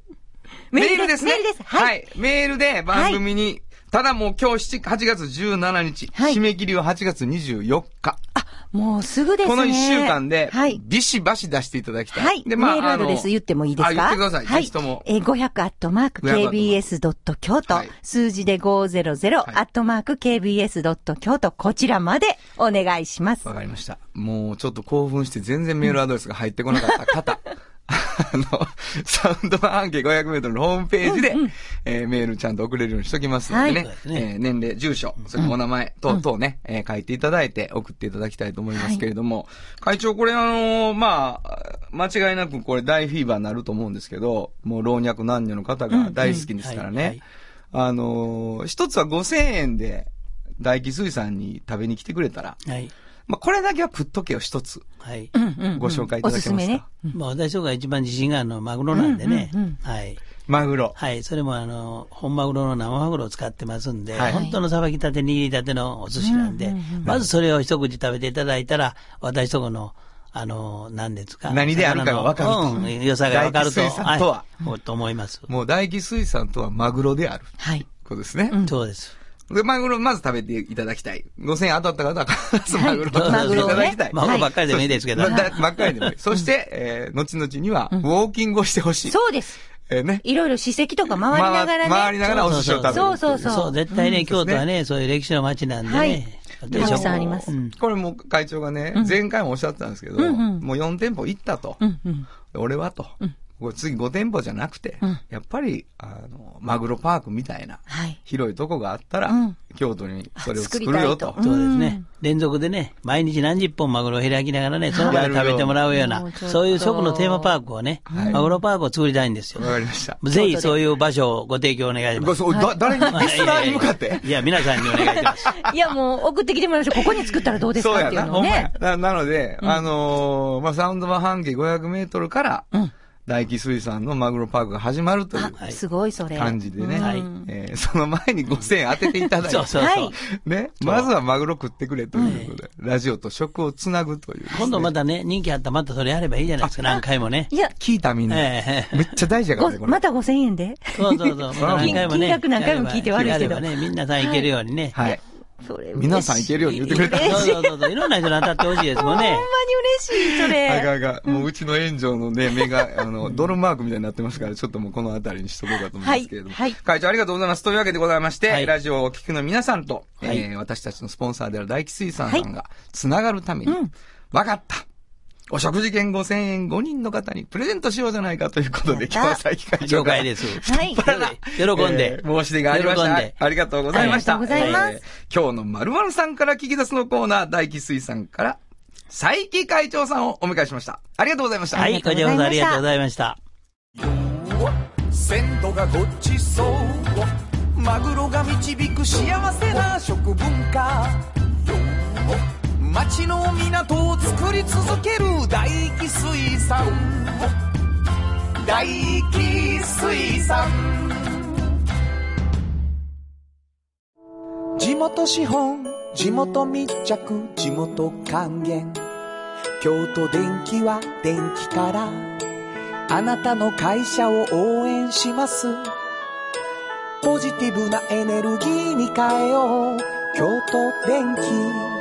[SPEAKER 3] メールです
[SPEAKER 2] ね。
[SPEAKER 3] メールですはい
[SPEAKER 2] メールで番組にただもう今日7 8月17日、
[SPEAKER 3] はい
[SPEAKER 2] 締め切りは8月24日。
[SPEAKER 3] もうすぐですね。
[SPEAKER 2] この1週間で
[SPEAKER 3] はい、。
[SPEAKER 2] ビシバシ出していただきたい。
[SPEAKER 3] はい。
[SPEAKER 2] で、
[SPEAKER 3] メールアドレス言ってもいいですか？
[SPEAKER 2] あ言ってください。
[SPEAKER 3] はい
[SPEAKER 2] ぜひとも。
[SPEAKER 3] えー、500アットマーク KBS ドット京都、
[SPEAKER 2] はい
[SPEAKER 3] 数字で500、
[SPEAKER 2] はい
[SPEAKER 3] アットマーク KBS ドット京都、こちらまでお願いします。
[SPEAKER 2] わかりました。もうちょっと興奮して全然メールアドレスが入ってこなかった方。あの、サウンド版半径500メートルのホームページで、えーメールちゃんと送れるようにしときますのでね。
[SPEAKER 3] はい。
[SPEAKER 2] えー年齢、住所、それからお名前等々ね、えー書いていただいて送っていただきたいと思いますけれども、会長これあのーまあ、間違いなくこれ大フィーバーになると思うんですけど、もう老若男女の方が大好きですからね。
[SPEAKER 5] うん。はい。はい。
[SPEAKER 2] あのー一つは5000円で大気水産に食べに来てくれたら、
[SPEAKER 5] はい。
[SPEAKER 2] まあ、これだけは食っとけよ、一つ。
[SPEAKER 5] はい。
[SPEAKER 2] ご紹介いただけますか？
[SPEAKER 3] おすすめね。
[SPEAKER 5] まあ私とか一番自信があるのはマグロなんでね。
[SPEAKER 3] うんうん
[SPEAKER 5] はい。
[SPEAKER 2] マグロ。
[SPEAKER 5] はい。それもあの、本マグロの生マグロを使ってますんで、
[SPEAKER 2] はい
[SPEAKER 5] 本当のさばきたて、握りたてのお寿司なんで、まずそれを一口食べていただいたら、私とこの、あの、何ですか。
[SPEAKER 2] 何であるかが分かると
[SPEAKER 5] うん、良さが分かると。
[SPEAKER 2] 大起水産とは
[SPEAKER 5] はいと思います。
[SPEAKER 2] もう大起水産とはマグロである。
[SPEAKER 3] はい。
[SPEAKER 2] ことですね。
[SPEAKER 5] そうです。
[SPEAKER 2] で、マグロ、まず食べていただきたい。5000円当たった方は必ずマグロを
[SPEAKER 3] はい
[SPEAKER 2] 食べていただきたい。
[SPEAKER 5] マグロばっかりでもいいですけど。
[SPEAKER 2] ばっかりでもいい。そして、えー、後々には、ウォーキングをしてほしい。
[SPEAKER 3] そうです。
[SPEAKER 2] えーね。
[SPEAKER 3] いろいろ史跡とか回りながらね。
[SPEAKER 2] 回りながらお寿司を食べる。
[SPEAKER 3] そうそうそう
[SPEAKER 5] そう、絶対ね、京都はね、そういう歴史の街なんでね。
[SPEAKER 3] はい
[SPEAKER 5] で
[SPEAKER 3] たくさんあります
[SPEAKER 5] うん
[SPEAKER 2] これも会長がね、前回もおっしゃってたんですけど、もう4店舗行ったと。俺はと。これ次5店舗じゃなくて、
[SPEAKER 3] うん
[SPEAKER 2] やっぱり、あの、マグロパークみたいな、
[SPEAKER 3] はい。
[SPEAKER 2] 広いとこがあったら、
[SPEAKER 3] うん
[SPEAKER 2] 京都にそれを
[SPEAKER 3] 作
[SPEAKER 2] るよと。
[SPEAKER 5] そうですね
[SPEAKER 3] うん。
[SPEAKER 5] 連続でね、毎日何十本マグロを開きながらね、その場で食べてもらうようなそういう食のテーマパークをね、
[SPEAKER 2] はい
[SPEAKER 5] マグロパークを作りたいんですよ。
[SPEAKER 2] わかりました。
[SPEAKER 5] ぜひそういう場所をご提供お願いします。
[SPEAKER 2] 誰に、リスナーに向かって？[LAUGHS]
[SPEAKER 5] いや、皆さんにお願いします。[LAUGHS]
[SPEAKER 3] いや、もう送ってきてもらいましょう。ここに作ったらどうです
[SPEAKER 2] そうやな、
[SPEAKER 3] かっていうのをね。。
[SPEAKER 2] ななので、あのーまあ、サウンド版半径500メートルから、
[SPEAKER 3] うん
[SPEAKER 2] 大気水産のマグロパークが始まるという
[SPEAKER 3] あ、すごいそれ。
[SPEAKER 2] 感じでね、
[SPEAKER 5] はい
[SPEAKER 2] えーその前に5000円当てていただいて、
[SPEAKER 5] そうそうそう。
[SPEAKER 3] はい
[SPEAKER 2] ね、まずはマグロ食ってくれということで、ラジオと食をつなぐという、
[SPEAKER 5] 今度またね、人気あったらまたそれやればいいじゃないですか、何回もね。
[SPEAKER 3] いや、
[SPEAKER 2] 聞いたみんな。
[SPEAKER 5] ええ
[SPEAKER 2] めっちゃ大事やからね、これ。
[SPEAKER 3] ごまた5000円で
[SPEAKER 5] そうそうそう。ま [LAUGHS] た何回もね。
[SPEAKER 3] 金額何回も聞いて悪いけど
[SPEAKER 5] やればね、みんなさんいけるようにね。
[SPEAKER 2] はい。
[SPEAKER 3] それ
[SPEAKER 2] 皆さんいけるように言ってくれた
[SPEAKER 5] そうそうそうそう。いろんな人に当たってほしいですもんね。
[SPEAKER 3] ほんまに嬉しい、それ。
[SPEAKER 2] んあかん。もううちの炎上のね、目が、あの、ドルマークみたいになってますから、ちょっともうこのあたりにしとこうかと思いますけれども。
[SPEAKER 3] はいはい
[SPEAKER 2] 会長ありがとうございます。というわけでございまして、
[SPEAKER 5] はい
[SPEAKER 2] ラジオをお聞きの皆さんと、
[SPEAKER 5] はい
[SPEAKER 2] えー私たちのスポンサーである大気水産さんが、つながるために、わかった。お食事券5000円5人の方にプレゼントしようじゃないかということで、今日は佐伯会長
[SPEAKER 5] 了解です。
[SPEAKER 3] はい。
[SPEAKER 5] 喜んで
[SPEAKER 2] え。ー申し出がありました。
[SPEAKER 5] 喜んで
[SPEAKER 2] ありがとうございました。
[SPEAKER 3] ありがとうございます
[SPEAKER 2] えー今日の〇〇さんから聞き出すのコーナー、大気水産から、佐伯会長さんをお迎えしました。ありがとうございました。
[SPEAKER 5] はい、こちらこそありがとうございました。
[SPEAKER 4] 鮮度がごちそうマグロが導く幸せな食文化町の港を作り続ける大気水産。大気水産。地元資本地元密着地元還元。京都電気は電気から。あなたの会社を応援します。ポジティブなエネルギーに変えよう。京都電気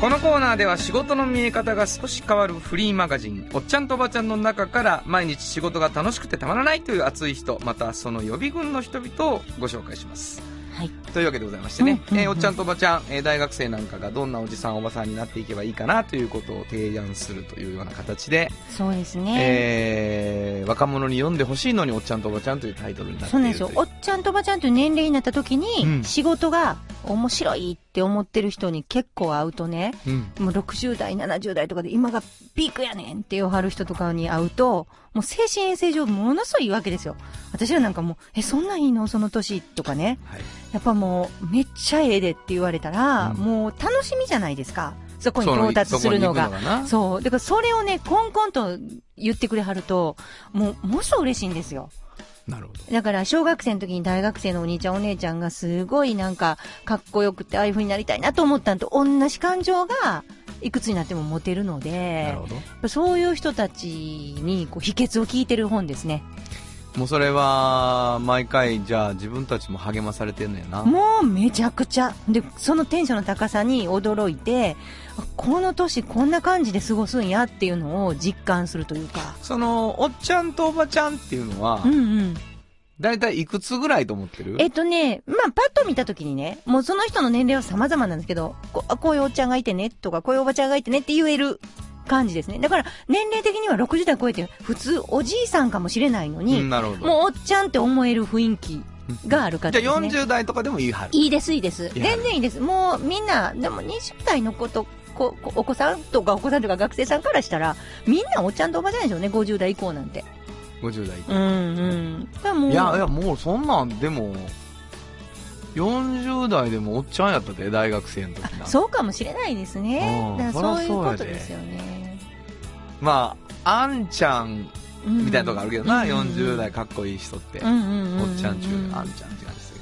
[SPEAKER 2] このコーナーでは仕事の見え方が少し変わるフリーマガジン、おっちゃんとおばちゃんの中から毎日仕事が楽しくてたまらないという熱い人、またその予備軍の人々をご紹介します。
[SPEAKER 3] はい。
[SPEAKER 2] というわけでございましてね、
[SPEAKER 3] うんうんうん
[SPEAKER 2] えーおっちゃんとおばちゃん、えー大学生なんかがどんなおじさんおばさんになっていけばいいかなということを提案するというような形で、
[SPEAKER 3] そうですね。
[SPEAKER 2] えー若者に読んでほしいのにおっちゃんとおばちゃんというタイトルになって
[SPEAKER 3] そうなんですよ。おっちゃんとおばちゃんという年齢になった時に、
[SPEAKER 2] うん
[SPEAKER 3] 仕事が面白いって思ってる人に結構会うとね、
[SPEAKER 2] うん
[SPEAKER 3] もう60代、70代とかで今がピークやねんって言わはる人とかに会うと、もう精神衛生上ものすごいいいわけですよ。私はなんかもう、え、そんなんいいの？その年とかね。
[SPEAKER 2] はい
[SPEAKER 3] やっぱもう、めっちゃええでって言われたら、
[SPEAKER 2] うん
[SPEAKER 3] もう楽しみじゃないですか。そこに到達するのが。
[SPEAKER 2] そ
[SPEAKER 3] う。だからそれをね、コンコンと言ってくれはると、もう、ものすごい嬉しいんですよ。
[SPEAKER 2] なるほど。
[SPEAKER 3] だから、小学生の時に大学生のお兄ちゃんお姉ちゃんがすごいなんか、かっこよくて、ああいう風になりたいなと思ったのと同じ感情が、いくつになっても持てるの
[SPEAKER 2] な
[SPEAKER 3] で。そういう人たちに、こう、秘訣を聞いてる本ですね。
[SPEAKER 2] もうそれは、毎回、じゃあ自分たちも励まされてんのやな。
[SPEAKER 3] もうめちゃくちゃ。で、そのテンションの高さに驚いて、あこの年こんな感じで過ごすんやっていうのを実感するというか。
[SPEAKER 2] その、おっちゃんとおばちゃんっていうのは
[SPEAKER 3] う、んうん。
[SPEAKER 2] だいたいいくつぐらいと思ってる？
[SPEAKER 3] えっとね、まあ、パッと見たときにね、もうその人の年齢は様々なんですけど、こあこういうおっちゃんがいてね、とか、こういうおばちゃんがいてねって言える感じですね。だから、年齢的には60代超えて、普通おじいさんかもしれないのに、
[SPEAKER 2] うんなるほど。
[SPEAKER 3] もうおっちゃんって思える雰囲気がある方
[SPEAKER 2] じゃあ
[SPEAKER 3] ですね。
[SPEAKER 2] 40代とかでもいいはる。
[SPEAKER 3] いいです、いいです。全然いいです。もうみんな、でも20代の子と、ここお子さんとかお子さんとか学生さんからしたら、みんなおっちゃんとおばちゃんでしょうね、50代以降なんて。
[SPEAKER 2] 50代。
[SPEAKER 3] うんうん。う
[SPEAKER 2] いや、いや、もうそんなん、でも、40代でもおっちゃんやったで、大学生の時な。
[SPEAKER 3] そうかもしれないですね。
[SPEAKER 2] うん
[SPEAKER 3] だからそういうことですよね。
[SPEAKER 2] まあ、あんちゃんみたいなとこあるけどな、
[SPEAKER 3] うん
[SPEAKER 2] 40代かっこいい人って。おっちゃんちゅう、あんちゃん。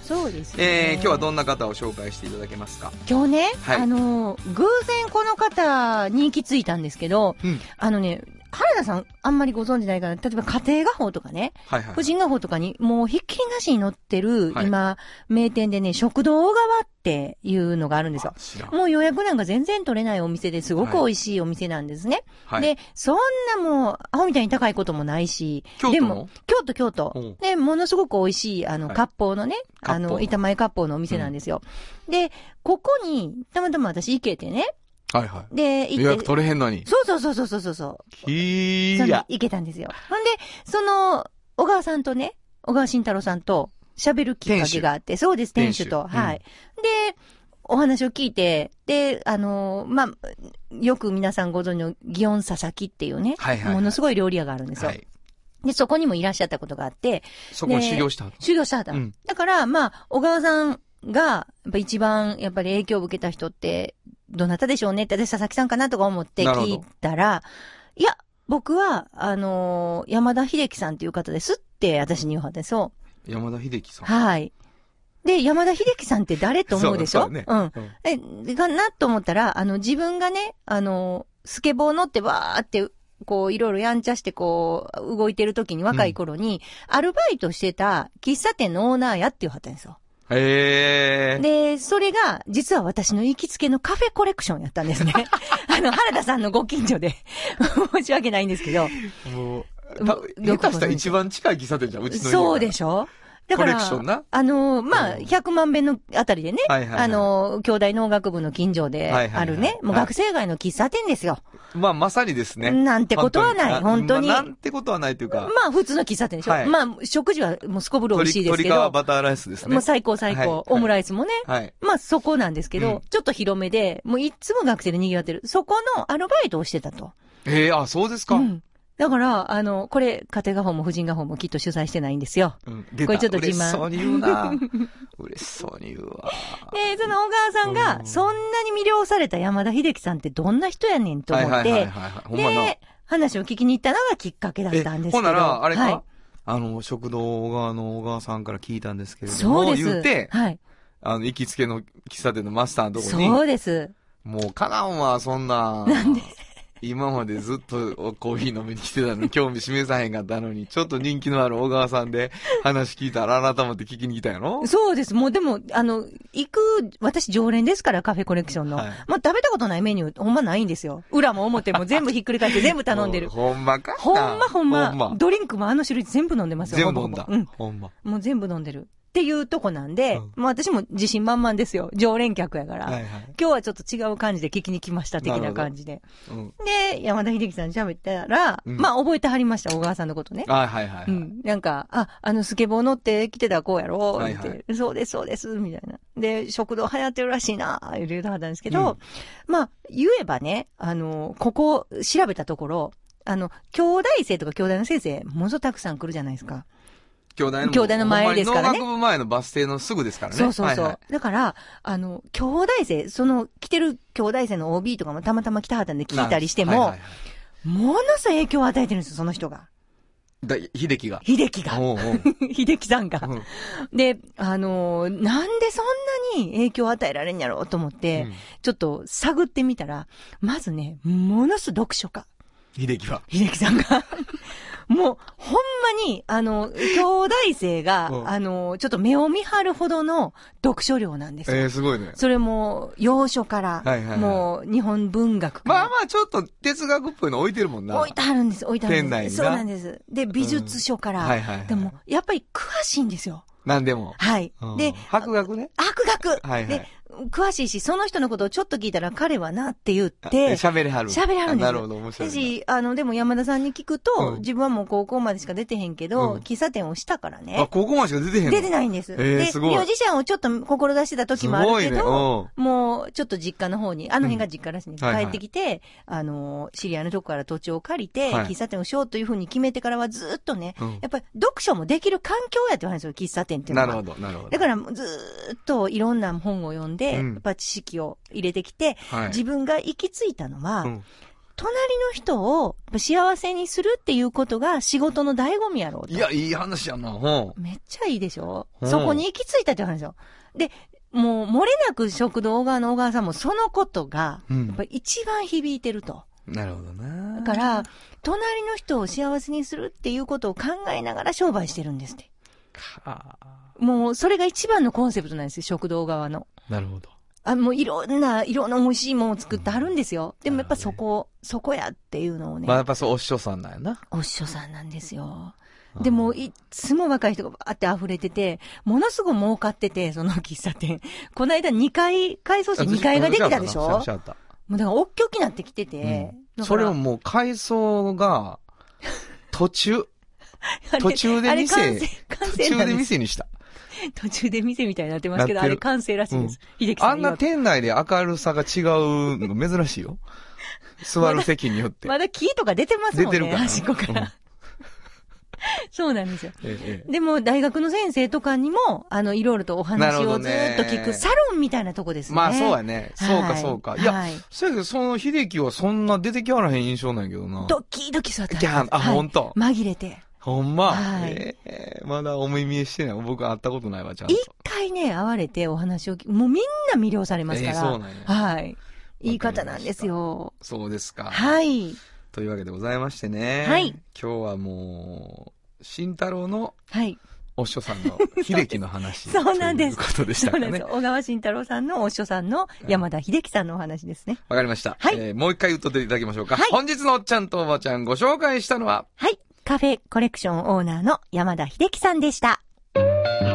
[SPEAKER 3] そうですよね。
[SPEAKER 2] えー、今日はどんな方を紹介していただけますか？
[SPEAKER 3] 今日ね、
[SPEAKER 2] はい。
[SPEAKER 3] あの、偶然この方に行き着いたんですけど、
[SPEAKER 2] うん。
[SPEAKER 3] あのね、原田さんあんまりご存知ないから、例えば家庭画報とかね、
[SPEAKER 2] はいはい。
[SPEAKER 3] 婦人画報とかにもうひっきりなしに載ってる、
[SPEAKER 2] はい
[SPEAKER 3] 今、名店でね、食堂小川っていうのがあるんですよ。もう予約なんか全然取れないお店ですごく美味しいお店なんですね。
[SPEAKER 2] はい。
[SPEAKER 3] で、そんなもう、アホみたいに高いこともないし、
[SPEAKER 2] 京都の？
[SPEAKER 3] でも、京都、京都
[SPEAKER 2] うん。
[SPEAKER 3] で、ものすごく美味しい、あの、
[SPEAKER 2] はい
[SPEAKER 3] 割烹のね、あの、板前割烹のお店なんですよ。で、ここに、たまたま私行けてね、
[SPEAKER 2] はいは
[SPEAKER 3] で、
[SPEAKER 2] い。予約
[SPEAKER 3] 行って、
[SPEAKER 2] 取れへんのに。
[SPEAKER 3] そうそうそうそうそうそう。
[SPEAKER 2] きーや。
[SPEAKER 3] 行けたんですよ。ほんで、その、小川さんとね、小川慎太郎さんと喋るきっかけがあって、そうです、店主と。
[SPEAKER 2] 店主うん
[SPEAKER 3] はい。で、お話を聞いて、で、あのまあ、よく皆さんご存知の祇園佐々木っていうね、
[SPEAKER 2] はいはいはい
[SPEAKER 3] ものすごい料理屋があるんですよ。
[SPEAKER 2] はい。
[SPEAKER 3] で、そこにもいらっしゃったことがあって、
[SPEAKER 2] そこに修行したの
[SPEAKER 3] 修行した
[SPEAKER 2] うん
[SPEAKER 3] だから、まあ、小川さんが、やっぱ一番、やっぱり影響を受けた人って、どなたでしょうね？って、私佐々木さんかなとか思って聞いたら、いや、僕は、あのー山田秀樹さんっていう方ですって、私に言うはんですよ。
[SPEAKER 2] 山田秀樹さん。
[SPEAKER 3] はい。で、山田秀樹さんって誰と思うでしょ？
[SPEAKER 2] そうね
[SPEAKER 3] うん。
[SPEAKER 2] うん
[SPEAKER 3] え、かなと思ったら、あの、自分がね、あの、スケボー乗ってわーって、こう、いろいろやんちゃして、こう、動いてる時に、若い頃に、アルバイトしてた喫茶店のオーナーやって言わはったんですよ。
[SPEAKER 2] へー。
[SPEAKER 3] で、それが、実は私の行きつけのカフェコレクションやったんですね。[LAUGHS] あの、原田さんのご近所で、[LAUGHS] 申し訳ないんですけど。
[SPEAKER 2] もう、下手したら一番近い喫茶店じゃん、うちの家
[SPEAKER 3] そうで
[SPEAKER 2] ょ。
[SPEAKER 3] しょ？だから、あの、まあ、
[SPEAKER 2] うん
[SPEAKER 3] 100万遍のあたりでね、
[SPEAKER 2] はいはいはい
[SPEAKER 3] あの、兄弟農学部の近所であるね、もう
[SPEAKER 2] はい
[SPEAKER 3] 学生街の喫茶店ですよ。
[SPEAKER 2] まあ、まさにですね。
[SPEAKER 3] なんてことはない本当に
[SPEAKER 2] まあなんてことはないというか、
[SPEAKER 3] まあ、普通の喫茶店でしょ。
[SPEAKER 2] はい
[SPEAKER 3] まあ、食事はもうすこぶる美味しいですけ
[SPEAKER 2] 鶏鶏皮
[SPEAKER 3] ど、
[SPEAKER 2] バターライスですね。
[SPEAKER 3] もう最高最高、
[SPEAKER 2] はい
[SPEAKER 3] オムライスもね、
[SPEAKER 2] はい。
[SPEAKER 3] まあそこなんですけど、
[SPEAKER 2] うん
[SPEAKER 3] ちょっと広めで、もういつも学生で賑わってる。そこのアルバイトをしてたと。
[SPEAKER 2] ええあ、そうですか。
[SPEAKER 3] うん。だから、あの、これ、家庭画法も婦人画法もきっと取材してないんですよ。
[SPEAKER 2] うん
[SPEAKER 3] これちょっと自慢
[SPEAKER 2] 嬉しそうに言うな。[LAUGHS] 嬉しそうに言うわ。
[SPEAKER 3] で、その小川さん
[SPEAKER 2] うん
[SPEAKER 3] が、そんなに魅了された山田秀樹さんってどんな人やねんと思って、
[SPEAKER 2] はいはいはいはいはい。ほんまな。
[SPEAKER 3] で、話を聞きに行ったのがきっかけだったんですけど。
[SPEAKER 2] ほんなら、あれか、
[SPEAKER 3] はい
[SPEAKER 2] あの、食堂側の小川さんから聞いたんですけれども、
[SPEAKER 3] そうです。
[SPEAKER 2] 言うて、
[SPEAKER 3] はい。
[SPEAKER 2] あの、行きつけの喫茶店のマスターのとこに、
[SPEAKER 3] そうです。
[SPEAKER 2] もうかなんわ、そんな。今までずっとコーヒー飲みに来てたのに、[LAUGHS] 興味示さへんかったのに、ちょっと人気のある小川さんで話聞いたら改めて聞きに来たやろ？
[SPEAKER 3] そうです。もうでも、あの、行く、私常連ですから、カフェコレクションの。
[SPEAKER 2] はい
[SPEAKER 3] まあ、食べたことないメニュー、ほんまないんですよ。裏も表も全部ひっくり返って [LAUGHS] 全部頼んでる。
[SPEAKER 2] ほんまか？
[SPEAKER 3] ほんまほんま。ドリンクもあの種類全部飲んでますよ。
[SPEAKER 2] 全部飲んだ。
[SPEAKER 3] うん。
[SPEAKER 2] ほんま。
[SPEAKER 3] もう全部飲んでる。っていうとこなんで、
[SPEAKER 2] うん
[SPEAKER 3] もう私も自信満々ですよ。常連客やから。
[SPEAKER 2] はいはい。
[SPEAKER 3] 今日はちょっと違う感じで聞きに来ました、的な感じで。
[SPEAKER 2] うん。
[SPEAKER 3] で、山田秀樹さんに喋ったら、
[SPEAKER 2] うん
[SPEAKER 3] まあ覚えてはりました、小川さんのことね。
[SPEAKER 2] はいはいはい。
[SPEAKER 3] うん。なんか、あ、あのスケボー乗って来てた子やろ、
[SPEAKER 2] はいはい
[SPEAKER 3] ってそうです、そうです、みたいな。で、食堂流行ってるらしいな、言うてはったんですけど、
[SPEAKER 2] うん
[SPEAKER 3] まあ、言えばね、あの、ここ調べたところ、あの、兄弟生とか兄弟の先生、ものすごくたくさん来るじゃないですか。
[SPEAKER 2] 兄弟の。
[SPEAKER 3] 兄弟の前ですからね
[SPEAKER 2] 農学部前のバス停のすぐですからね。
[SPEAKER 3] そうそうそう。
[SPEAKER 2] はいはい
[SPEAKER 3] だから、あの、兄弟生、その、来てる兄弟生の OB とかもたまたま来たはったんで聞いたりしても、
[SPEAKER 2] はいはいはい
[SPEAKER 3] ものすごい影響を与えてるんですよ、その人が。
[SPEAKER 2] だ秀樹が。
[SPEAKER 3] 秀樹が。
[SPEAKER 2] おうおう [LAUGHS]
[SPEAKER 3] 秀樹さんが。
[SPEAKER 2] うん
[SPEAKER 3] で、あのーなんでそんなに影響を与えられんやろうと思って、
[SPEAKER 2] うん
[SPEAKER 3] ちょっと探ってみたら、まずね、ものすごい読書家。
[SPEAKER 2] 秀樹は。
[SPEAKER 3] 秀樹さんが。もう、ほんまに、あの、兄弟生が、[LAUGHS]
[SPEAKER 2] うん
[SPEAKER 3] あの、ちょっと目を見張るほどの読書量なんですよ。
[SPEAKER 2] えー、すごいね。
[SPEAKER 3] それも、洋書から、
[SPEAKER 2] はいはいはい
[SPEAKER 3] もう、日本文学から。
[SPEAKER 2] まあまあ、ちょっと哲学っぽいの置いてるもんな。
[SPEAKER 3] 置いてあるんです、置いてあるん
[SPEAKER 2] 店内にな
[SPEAKER 3] です。そうなんです。で、美術書から。
[SPEAKER 2] はいはいはい
[SPEAKER 3] でも、やっぱり詳しいんですよ。
[SPEAKER 2] なんでも。
[SPEAKER 3] はい。
[SPEAKER 2] うん。
[SPEAKER 3] で、
[SPEAKER 2] 博学ね。
[SPEAKER 3] 博学、
[SPEAKER 2] はいはい。
[SPEAKER 3] で、詳しいし、その人のことをちょっと聞いたら彼はなって言っ
[SPEAKER 2] あ
[SPEAKER 3] て、
[SPEAKER 2] 喋りはる。
[SPEAKER 3] 喋りはるんです
[SPEAKER 2] なるほど、面白い
[SPEAKER 3] し、あの、でも山田さんに聞くと、
[SPEAKER 2] うん。
[SPEAKER 3] 自分はもう高校までしか出てへんけど、
[SPEAKER 2] うん。
[SPEAKER 3] 喫茶店をしたから
[SPEAKER 2] あ、
[SPEAKER 3] ね。
[SPEAKER 2] ここまでしか出てへんの？
[SPEAKER 3] 出てないんです。
[SPEAKER 2] えー
[SPEAKER 3] で、ミュージシャンをちょっと志してた時もあるけど、もうちょっと実家の方に、あの辺が実家らしいんです。
[SPEAKER 2] うん。はいはい。
[SPEAKER 3] 帰ってきて、あの、知り合いのとこから土地を借りて、
[SPEAKER 2] はい。
[SPEAKER 3] 喫茶店をしようというふうに決めてからはずっとね、
[SPEAKER 2] うん。
[SPEAKER 3] やっぱり読書もできる環境やって言われるんですよ、喫茶店っていうのは。
[SPEAKER 2] なるほど、なるほど。
[SPEAKER 3] だからずーっといろんな本を読んで、
[SPEAKER 2] うん
[SPEAKER 3] やっぱ知識を入れてきて、
[SPEAKER 2] はい
[SPEAKER 3] 自分が行き着いたのは、
[SPEAKER 2] うん
[SPEAKER 3] 隣の人を幸せにするっていうことが仕事の醍醐味やろうと。
[SPEAKER 2] いや、いい話やな。ほ
[SPEAKER 3] めっちゃいいでしょ、
[SPEAKER 2] うん
[SPEAKER 3] そこに行き着いたって話よ。で、もう漏れなく食堂小川の小川さんもそのことが、
[SPEAKER 2] うん
[SPEAKER 3] やっぱり一番響いてると。
[SPEAKER 2] う。なるほどな。
[SPEAKER 3] だから、隣の人を幸せにするっていうことを考えながら商売してるんですって。
[SPEAKER 2] か
[SPEAKER 3] もう、それが一番のコンセプトなんですよ、食堂側の。
[SPEAKER 2] なるほど。
[SPEAKER 3] あ、もういろんな、いろんな美味しいものを作ってあるんですよ。でもやっぱそこ、そこやっていうのをね、
[SPEAKER 2] まあやっぱそう、お師匠さんなんやな。
[SPEAKER 3] お師匠さんなんですよ。でも、いっつも若い人がバーって溢れてて、ものすごい儲かってて、その喫茶店。[LAUGHS] この間2階、改装して2階ができたでしょ？
[SPEAKER 2] しゃった。
[SPEAKER 3] もうだから、おっきょきなってきてて。だから
[SPEAKER 2] それをもう改装が、[LAUGHS] 途中、途中で店途中で。店にした。
[SPEAKER 3] 途中で店みたいになってますけど、あれ完成らしいです。秀樹さ
[SPEAKER 2] あんな
[SPEAKER 3] ん曰く
[SPEAKER 2] 店内で明るさが違うのが珍しいよ。[LAUGHS] 座る席によって。
[SPEAKER 3] まだ木とか出てますもんね、
[SPEAKER 2] 出てるから
[SPEAKER 3] 端っこから。そうなんですよ。
[SPEAKER 2] ええええ
[SPEAKER 3] でも、大学の先生とかにも、あの、いろいろとお話をずっと聞く、サロンみたいなとこですね。
[SPEAKER 2] まあそうやね。そうか
[SPEAKER 3] はい
[SPEAKER 2] そうか。いや、
[SPEAKER 3] はい
[SPEAKER 2] そうやけど、その秀樹はそんな出てきはらへん印象なんやけどな。
[SPEAKER 3] ドキドキ座って
[SPEAKER 2] いやあ
[SPEAKER 3] はい
[SPEAKER 2] ほんと
[SPEAKER 3] 紛れて。
[SPEAKER 2] ほんま？
[SPEAKER 3] はい
[SPEAKER 2] ええまだお目見えしてない。僕会ったことないわ、ちゃんと。
[SPEAKER 3] 一回ね、会われてお話を聞もうみんな魅了されますから。
[SPEAKER 2] えーそうなんや
[SPEAKER 3] はい。いい方なんですよ。
[SPEAKER 2] そうですか。
[SPEAKER 3] はい。
[SPEAKER 2] というわけでございましてね。
[SPEAKER 3] はい
[SPEAKER 2] 今日はもう、慎太郎の
[SPEAKER 3] はい。
[SPEAKER 2] お師匠さんの秀樹の話。[LAUGHS]
[SPEAKER 3] そうなんです。
[SPEAKER 2] ということでしたかね
[SPEAKER 3] そうなんです。。小川慎太郎さんのお師匠さんの山田秀樹さんのお話ですね。
[SPEAKER 2] わかりました。
[SPEAKER 3] はい
[SPEAKER 2] えーもう一回言っとっていただきましょうか。
[SPEAKER 3] はい
[SPEAKER 2] 本日のおっちゃんとおばちゃんご紹介したのは、
[SPEAKER 3] はい。カフェコレクションオーナーの山田秀樹さんでした。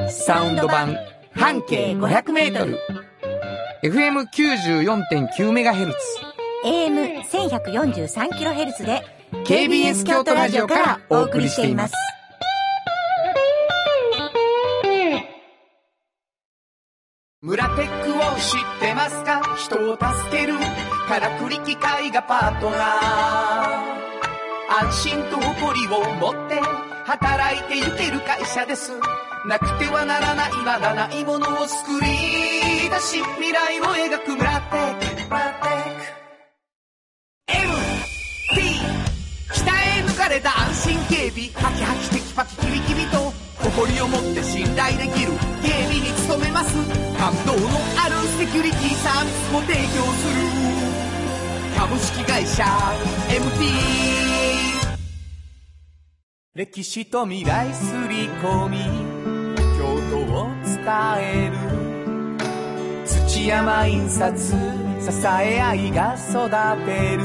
[SPEAKER 4] サウンド版半径500メートル
[SPEAKER 2] FM94.9MHz。
[SPEAKER 3] AM1143kHz で
[SPEAKER 2] KBS 京都ラジオからお送りしています。
[SPEAKER 4] 村テックを知ってますか？人を助けるからくり機械がパートナー安心と誇りを持って働いてゆける会社です。なくてはならないまだないものを作り出し未来を描く村テック村テック MT 鍛え抜かれた安心警備ハキハキテキパキキビキビと誇りを持って信頼できる警備に努めます。感動のあるセキュリティサービスも提供する。株式会社 MT 歴史と未来すり込み京都を伝える。土山印刷支え合いが育てる。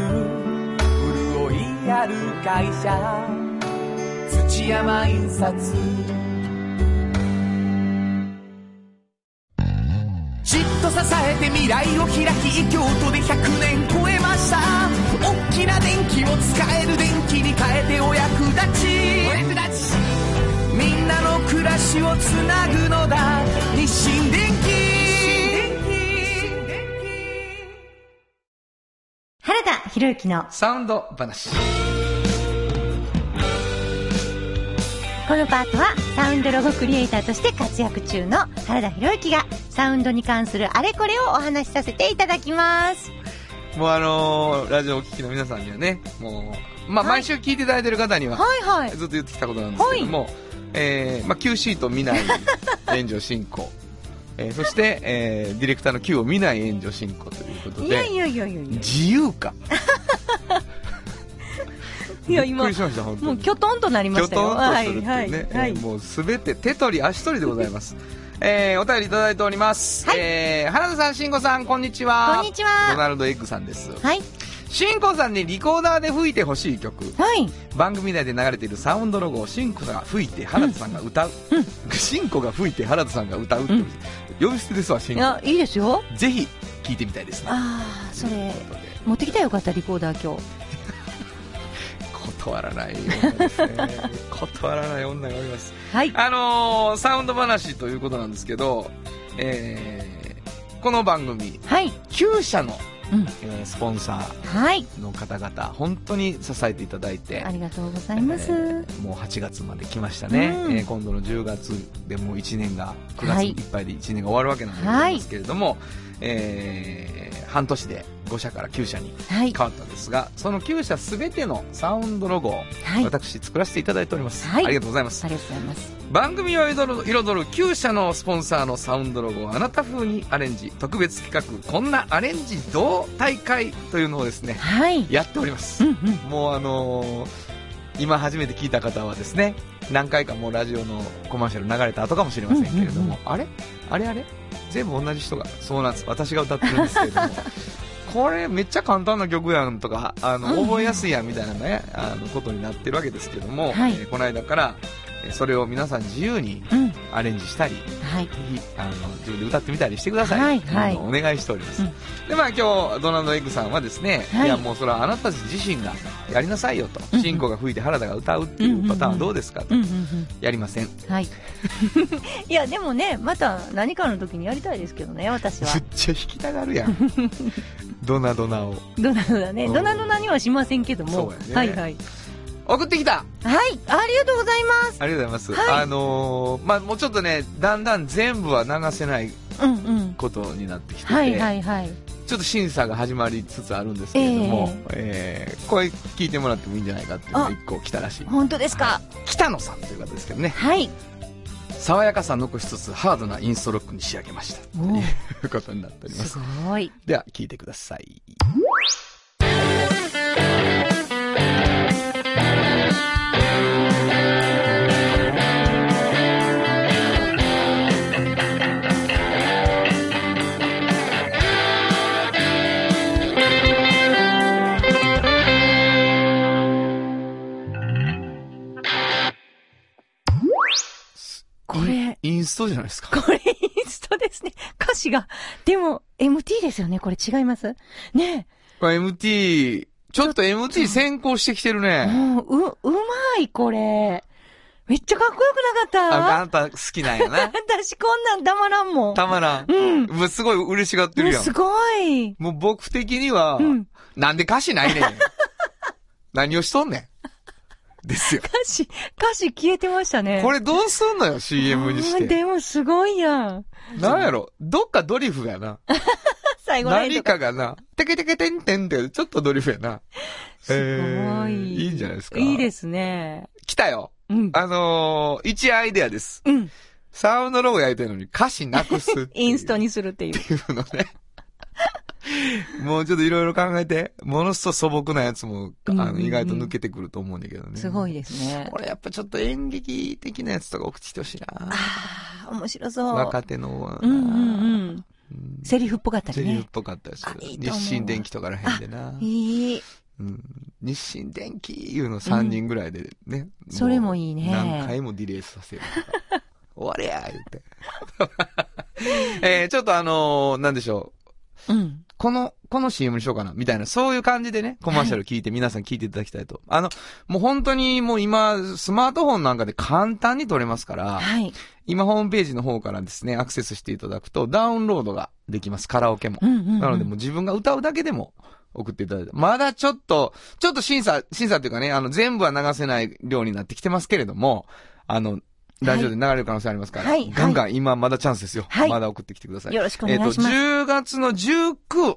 [SPEAKER 4] 潤いある会社。土山印刷じっと支えて未来を開き京都で100年超えました。大きな電気を使える電気に変えてお役立ちお役立ちみんなの暮らしをつなぐのだ日清電気
[SPEAKER 3] 原田博之の
[SPEAKER 2] サウンド話。
[SPEAKER 3] ここのパートはサウンドロゴクリエイターとして活躍中の原田博之がサウンドに関するあれこれをお話しさせていただきます。
[SPEAKER 2] もうあのーラジオをお聞きの皆さんにはね、もう、まあ、
[SPEAKER 3] はい
[SPEAKER 2] 毎週聞いていただいてる方には、
[SPEAKER 3] はいはい。
[SPEAKER 2] ずっと言ってきたことなんですけども、えー、まあ、Q シート見ない援助進行。[LAUGHS] えー、そして、えー、ディレクターの Q を見ない援助進行ということで、
[SPEAKER 3] いやいやいやいやいや。
[SPEAKER 2] 自由か。[LAUGHS]
[SPEAKER 3] いや今
[SPEAKER 2] びっくりしました、本当に。
[SPEAKER 3] もうきょとんとなりましたよ。
[SPEAKER 2] とんとするっていうね、
[SPEAKER 3] はいはいはい
[SPEAKER 2] えーもうすべて手取り足取りでございます。えー、お便りいただいております。
[SPEAKER 3] はい
[SPEAKER 2] えー、花田さん、慎吾さん、こんにちは。
[SPEAKER 3] こんにちは
[SPEAKER 2] ドナルドエッグさんです。
[SPEAKER 3] はい。
[SPEAKER 2] 慎吾さんにリコーダーで吹いてほしい曲。
[SPEAKER 3] はい。
[SPEAKER 2] 番組内で流れているサウンドロゴをシンコが吹いて原田さんが歌う、シンコが吹いて原田さんが歌うって、
[SPEAKER 3] うん
[SPEAKER 2] 呼び捨てですわシンコ
[SPEAKER 3] いや、いいですよ。
[SPEAKER 2] ぜひ聞いてみたいですね
[SPEAKER 3] ああ、それ持ってきたらよかった、リコーダー今日。
[SPEAKER 2] 断らない女ですね断らない女がおります
[SPEAKER 3] はい。
[SPEAKER 2] あのーサウンド話ということなんですけど、えーこの番組
[SPEAKER 3] はい。
[SPEAKER 2] 9社の、
[SPEAKER 3] うん。
[SPEAKER 2] えースポンサ
[SPEAKER 3] はい。
[SPEAKER 2] ーの方々本当に支えていただいて
[SPEAKER 3] ありがとうございます。
[SPEAKER 2] えーもう8月まで来ましたね、
[SPEAKER 3] うん
[SPEAKER 2] えー今度の10月でもう1年が9月
[SPEAKER 3] はい
[SPEAKER 2] いっぱいで1年が終わるわけなんですけれども、えー半年で5社から9社に
[SPEAKER 3] はい。
[SPEAKER 2] 変わったんですがその9社全てのサウンドロゴを
[SPEAKER 3] はい。
[SPEAKER 2] 私作らせていただいております、
[SPEAKER 3] はい
[SPEAKER 2] ありがとうございます
[SPEAKER 3] ありがとうございます。
[SPEAKER 2] 番組を彩る彩る9社のスポンサーのサウンドロゴをあなた風にアレンジ特別企画こんなアレンジどう大会というのをですね
[SPEAKER 3] はい。
[SPEAKER 2] やっております
[SPEAKER 3] うんうん。
[SPEAKER 2] もうあのー今初めて聞いた方はですね何回かもうラジオのコマーシャル流れた後かもしれませんけれども、あれ？あれあれ？全部同じ人がそうなんです私が歌ってるんですけれども [LAUGHS] これめっちゃ簡単な曲やんとかあの覚えやすいやんみたいなねあのことになってるわけですけども、
[SPEAKER 3] はい。
[SPEAKER 2] えーこの間からえーそれを皆さん自由に
[SPEAKER 3] うん。
[SPEAKER 2] アレンジしたり
[SPEAKER 3] はい。
[SPEAKER 2] ぜひあの自分で歌ってみたりしてください、
[SPEAKER 3] はいはい
[SPEAKER 2] お願いしております、
[SPEAKER 3] うん
[SPEAKER 2] でまあ今日ドナルド・エッグさんはですね、
[SPEAKER 3] はい
[SPEAKER 2] い、やもうそれはあなたたち自身がやりなさいよと
[SPEAKER 3] うん
[SPEAKER 2] が吹いて原田が歌うっていうパターンはどうですかと、
[SPEAKER 3] うんうんうん。
[SPEAKER 2] やりません
[SPEAKER 3] はい。[LAUGHS] いや、でもね、また何かの時にやりたいですけどね、私は
[SPEAKER 2] めっ。ちゃ弾きたがるやん [LAUGHS] ドナドナを
[SPEAKER 3] ドナドナね。
[SPEAKER 2] うん
[SPEAKER 3] ドナドナにはしませんけども。
[SPEAKER 2] そうやね
[SPEAKER 3] はいはい。
[SPEAKER 2] 送ってきた
[SPEAKER 3] はい。ありがとうございます。
[SPEAKER 2] ありがとうございます、
[SPEAKER 3] はい
[SPEAKER 2] あのーまあもうちょっとねだんだん全部は流せない
[SPEAKER 3] うんうん。
[SPEAKER 2] ことになってきてて、
[SPEAKER 3] はいはいはい。
[SPEAKER 2] ちょっと審査が始まりつつあるんですけれども、えーこれ聞いてもらってもいいんじゃないかっていうのが一個来たらしい。
[SPEAKER 3] 本当ですか？
[SPEAKER 2] 北野さんという方ですけどね、
[SPEAKER 3] はい。
[SPEAKER 2] 爽やかさ残しつつハードなインストロックに仕上げました。ということになっております
[SPEAKER 3] す。ごい。
[SPEAKER 2] では、聞いてください。ンストじゃないですか。
[SPEAKER 3] これインストですね。歌詞が。でも、MT ですよね。これ違います？ね
[SPEAKER 2] これ MT、ちょっと MT 先行してきてる
[SPEAKER 3] え。
[SPEAKER 2] ね。
[SPEAKER 3] もう、う、うまい、これ。めっちゃかっこよくな
[SPEAKER 2] あ
[SPEAKER 3] かっ
[SPEAKER 2] あんた好きなんやな。
[SPEAKER 3] た [LAUGHS] 私こんなんたまらんもん。
[SPEAKER 2] たまらん。
[SPEAKER 3] うん。
[SPEAKER 2] もうすごい嬉しがってるやん
[SPEAKER 3] す。ごい。
[SPEAKER 2] もう僕的には、
[SPEAKER 3] うん
[SPEAKER 2] なんで歌詞ないねん。[LAUGHS] 何をしとんねん。ですよ。[LAUGHS]
[SPEAKER 3] 歌詞、歌詞消えてましたね。
[SPEAKER 2] これどうすんのよ、CM にして。
[SPEAKER 3] でもすごいやん。
[SPEAKER 2] なんやろどっかドリフやな。[LAUGHS]
[SPEAKER 3] 最後の
[SPEAKER 2] 何かがな、テケテケテンテンってちょっとドリフやな。
[SPEAKER 3] すごい、
[SPEAKER 2] えーいいんじゃないですか
[SPEAKER 3] いいですね。
[SPEAKER 2] 来たよ。
[SPEAKER 3] うん。
[SPEAKER 2] あのー、一アイデアです。
[SPEAKER 3] うん。
[SPEAKER 2] サウンドロゴやりたいのに歌詞なくす。[LAUGHS]
[SPEAKER 3] インストにするっていう。
[SPEAKER 2] っていうのね。[LAUGHS] もうちょっといろいろ考えて、ものすごい素朴なやつも、あの、
[SPEAKER 3] うんうんうん
[SPEAKER 2] 意外と抜けてくると思うんだけどね。
[SPEAKER 3] すごいですね。
[SPEAKER 2] これやっぱちょっと演劇的なやつとか送ってきてほしいな。
[SPEAKER 3] ああ、面白そう。
[SPEAKER 2] 若手の、
[SPEAKER 3] うんうんうん。
[SPEAKER 2] うん
[SPEAKER 3] セリフっぽかったりね。
[SPEAKER 2] セリフっぽかったです
[SPEAKER 3] あいい
[SPEAKER 2] 日清電機とからへんでな。
[SPEAKER 3] いい。
[SPEAKER 2] うん日清電機いうの3人ぐらいでね。
[SPEAKER 3] それもいいね
[SPEAKER 2] 何回もディレイさせる。[LAUGHS] 終われや言って。[LAUGHS] えー、ちょっとあのーなんでしょう。
[SPEAKER 3] うん。
[SPEAKER 2] この、この CM にしようかな、みたいな、そういう感じでね、コマーシャル聞いて、皆さん聞いていただきたいと。あの、もう本当にもう今、スマートフォンなんかで簡単に撮れますから、
[SPEAKER 3] はい。
[SPEAKER 2] 今ホームページの方からですね、アクセスしていただくと、ダウンロードができます、カラオケも。
[SPEAKER 3] うんうん、うん。
[SPEAKER 2] なのでもう自分が歌うだけでも送っていただいて、まだちょっと、ちょっと審査、審査っていうかね、あの、全部は流せない量になってきてますけれども、あの、ラジオで流れる可能性ありますから、
[SPEAKER 3] はい。
[SPEAKER 2] ガンガン今まだチャンスですよ。
[SPEAKER 3] はい。
[SPEAKER 2] まだ送ってきてください。
[SPEAKER 3] よろしくお願いします。
[SPEAKER 2] えっ、と、10月の19、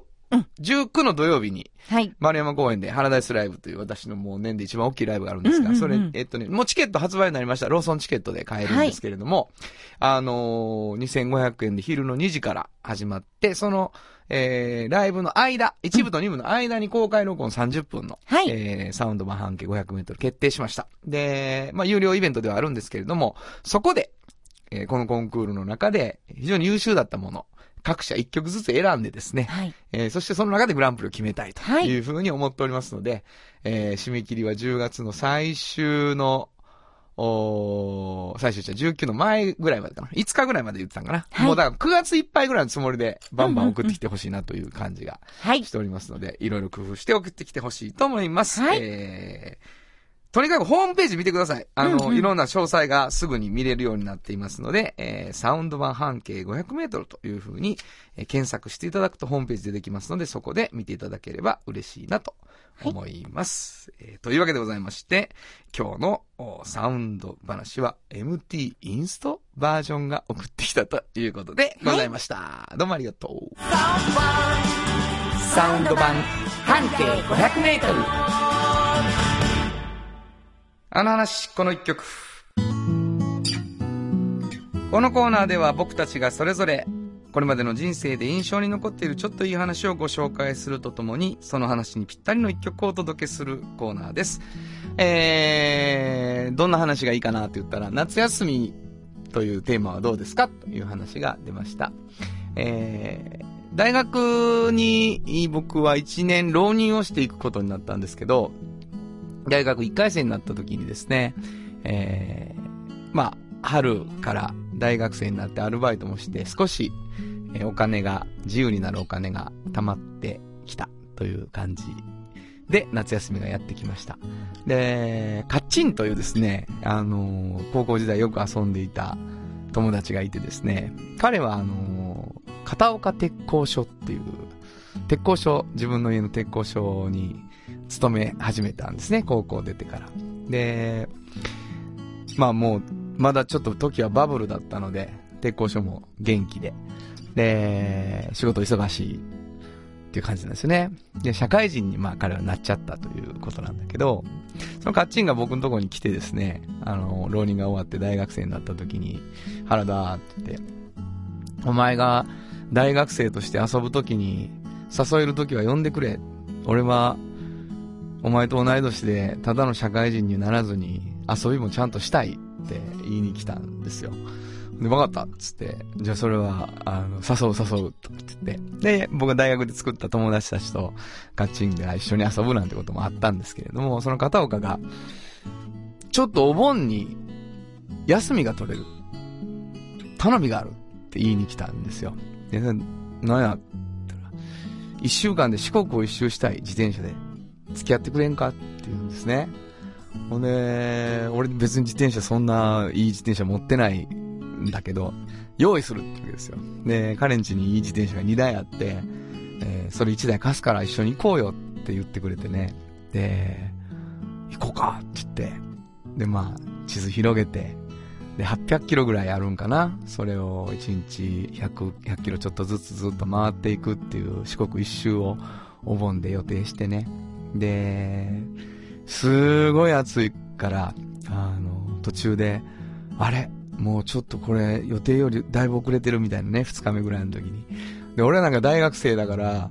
[SPEAKER 2] 19の土曜日に、
[SPEAKER 3] はい。
[SPEAKER 2] 丸山公園でハラダイスライブという私のもう年で一番大きいライブがあるんですが、
[SPEAKER 3] うんうんうん。
[SPEAKER 2] それ、えっとね、もうチケット発売になりました。ローソンチケットで買えるんですけれども、あのー、2500円で昼の2時から始まって、その、えー、ライブの間、一部と二部の間に公開録音30分の、
[SPEAKER 3] はい
[SPEAKER 2] えー、サウンド版半径500メートル決定しました。で、まあ、有料イベントではあるんですけれども、そこで、えーこのコンクールの中で非常に優秀だったもの、各社1曲ずつ選んでですね、
[SPEAKER 3] はい。
[SPEAKER 2] えーそしてその中でグランプリを決めたいと
[SPEAKER 3] はい
[SPEAKER 2] いうふうに思っておりますので、えー締め切りは10月の最終の、おー最終じゃ19の前ぐらいまでかな。5日ぐらいまで言ってたんかな。
[SPEAKER 3] はい
[SPEAKER 2] もうだから9月いっぱいぐらいのつもりでバンバン送ってきてほしいなという感じが
[SPEAKER 3] はい
[SPEAKER 2] し。ておりますので、いろいろ工夫して送ってきてほしいと思います。
[SPEAKER 3] はい
[SPEAKER 2] えーとにかくホームページ見てください。あの、
[SPEAKER 3] うんうん
[SPEAKER 2] いろんな詳細がすぐに見れるようになっていますので、えーサウンド版半径500メートルというふうに、えー検索していただくとホームページ出てきますので、そこで見ていただければ嬉しいなと思います。えーというわけでございまして、今日のおサウンド話は MT インストバージョンが送ってきたということでございました。どうもありがとう。サウンド版半径500メートル。あの話、この一曲。このコーナーでは僕たちがそれぞれ、これまでの人生で印象に残っているちょっといい話をご紹介するとともに、その話にぴったりの一曲をお届けするコーナーです。えー、どんな話がいいかなって言ったら、夏休みというテーマはどうですかという話が出ました。えー、大学に僕は1年浪人をしていくことになったんですけど、大学1回生になった時にですね、えー、まあ、春から大学生になってアルバイトもして少し、えお金が、自由になるお金が溜まってきたという感じで夏休みがやってきました。で、カッチンというですね、あの高校時代よく遊んでいた友達がいてですね、彼はあの片岡鉄工所っていう、鉄工所、自分の家の鉄工所に勤め始めたんですね、高校出てから。で、まあもう、まだちょっと時はバブルだったので、鉄工所も元気で。で、仕事忙しいっていう感じなんですよね。で、社会人にまあ彼はなっちゃったということなんだけど、そのカッチンが僕のとこに来てですね、あの、浪人が終わって大学生になった時に、原田って言って、お前が大学生として遊ぶ時に、誘える時は呼んでくれ。俺は、お前と同い年で、ただの社会人にならずに、遊びもちゃんとしたいって言いに来たんですよ。で、分かったっつって、じゃあそれは、あの、誘う誘うと言って。で、僕が大学で作った友達たちと、ガッチンが一緒に遊ぶなんてこともあったんですけれども、その片岡が、ちょっとお盆に、休みが取れる。頼みがあるって言いに来たんですよ。で、なんやったら、一週間で四国を一周したい、自転車で。付き合ってくれんかって言うんですね。ほんで、俺別に自転車そんないい自転車持ってないんだけど、用意するってわけですよ。で、彼ん家にいい自転車が2台あって、えーそれ1台貸すから一緒に行こうよって言ってくれてね。で、行こうかって言って。で、まあ、地図広げて、で、800キロぐらいあるんかな。それを1日100、100キロちょっとずつずっと回っていくっていう四国一周をお盆で予定してね。で、すごい暑いから、あの、途中で、あれ？もうちょっとこれ予定よりだいぶ遅れてるみたいなね、二日目ぐらいの時に。で、俺なんか大学生だから、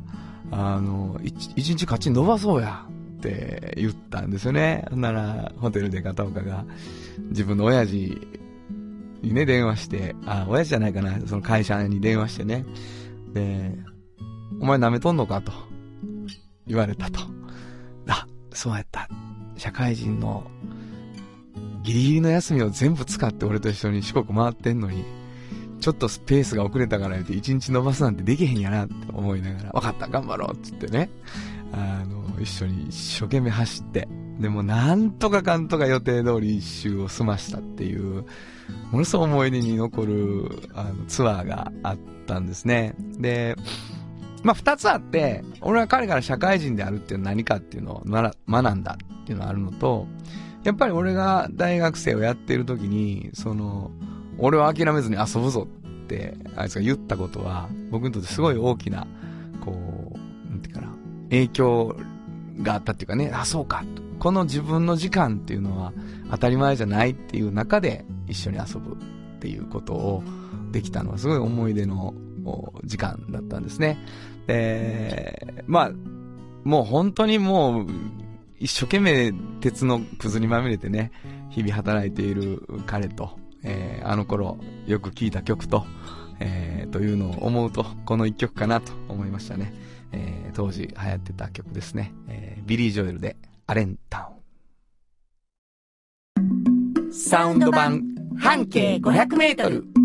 [SPEAKER 2] あの、一日勝ち伸ばそうやって言ったんですよね。なら、ホテルで片岡が、自分の親父にね、電話して、あ、親父じゃないかな、その会社に電話してね。で、お前舐めとんのか？と言われたと。そうやった。社会人のギリギリの休みを全部使って俺と一緒に四国回ってんのに、ちょっとスペースが遅れたから言って一日伸ばすなんてできへんやなって思いながら、分かった、頑張ろうって言ってね、あの、一緒に一生懸命走って、でもなんとかかんとか予定通り一周を済ましたっていう、ものすごい思い出に残るあのツアーがあったんですね。で、まあ、二つあって、俺は彼から社会人であるっていうのは何かっていうのを学んだっていうのがあるのと、やっぱり俺が大学生をやっている時に、その、俺は諦めずに遊ぶぞって、あいつが言ったことは、僕にとってすごい大きな、こう、なんていうかな、影響があったっていうかね、あ、そうか。この自分の時間っていうのは当たり前じゃないっていう中で一緒に遊ぶっていうことをできたのはすごい思い出の時間だったんですね。で、まあ、もう本当にもう、一生懸命鉄のくずにまみれてね、日々働いている彼と、えーあの頃よく聴いた曲と、えーというのを思うと、この一曲かなと思いましたね。えー当時流行ってた曲ですね。えービリー・ジョエルで、アレンタウン。サウンド版、半径500メートル。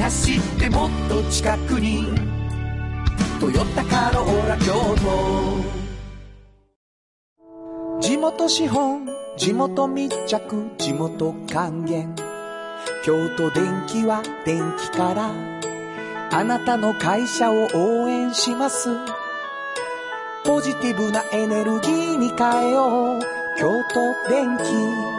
[SPEAKER 4] 走ってもっと近くに「トヨタカローラ京都」地元資本地元密着地元還元。京都電気は電気から。あなたの会社を応援します。ポジティブなエネルギーに変えよう。京都電気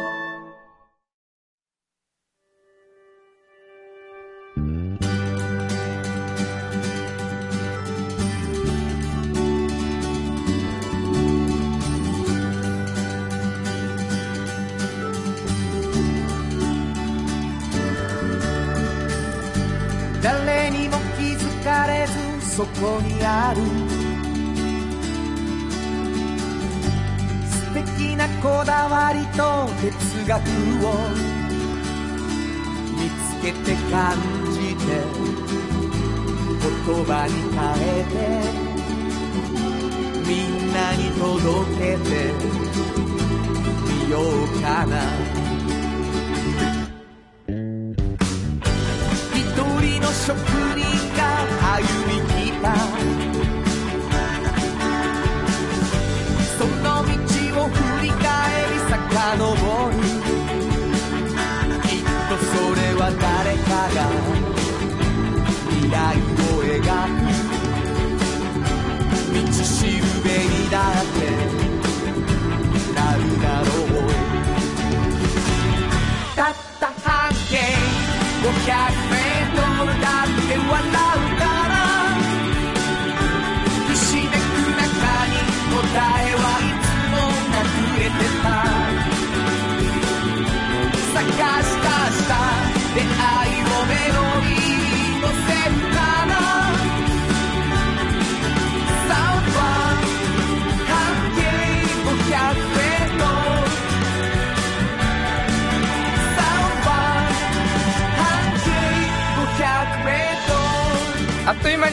[SPEAKER 4] そこにある。素敵なこだわりと哲学を見つけて感じて言葉に変えてみんなに届けてみようかな。一人の職人が歩みたその道を振り返り遡るきっとそれは誰かが未来を描く。道しるべにだって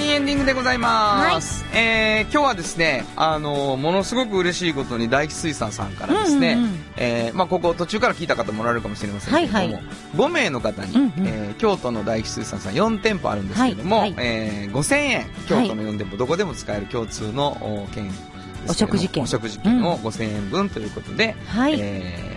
[SPEAKER 4] い
[SPEAKER 2] エンディングでございます。えー今日はですね、あのものすごく嬉しいことに大吉水産さんからですね、
[SPEAKER 3] うんうんうん。
[SPEAKER 2] えーまあ、ここ途中から聞いた方もおられるかもしれませんけれども、
[SPEAKER 3] はいはい。
[SPEAKER 2] 5名の方に、
[SPEAKER 3] うんうん。
[SPEAKER 2] えー京都の大吉水産さん4店舗あるんですけれども、
[SPEAKER 3] はい。はい。
[SPEAKER 2] えー5000円、京都の4店舗、どこでも使える共通のお券
[SPEAKER 3] お食事券。
[SPEAKER 2] お食事券を5000円分ということで、
[SPEAKER 3] はい。
[SPEAKER 2] えー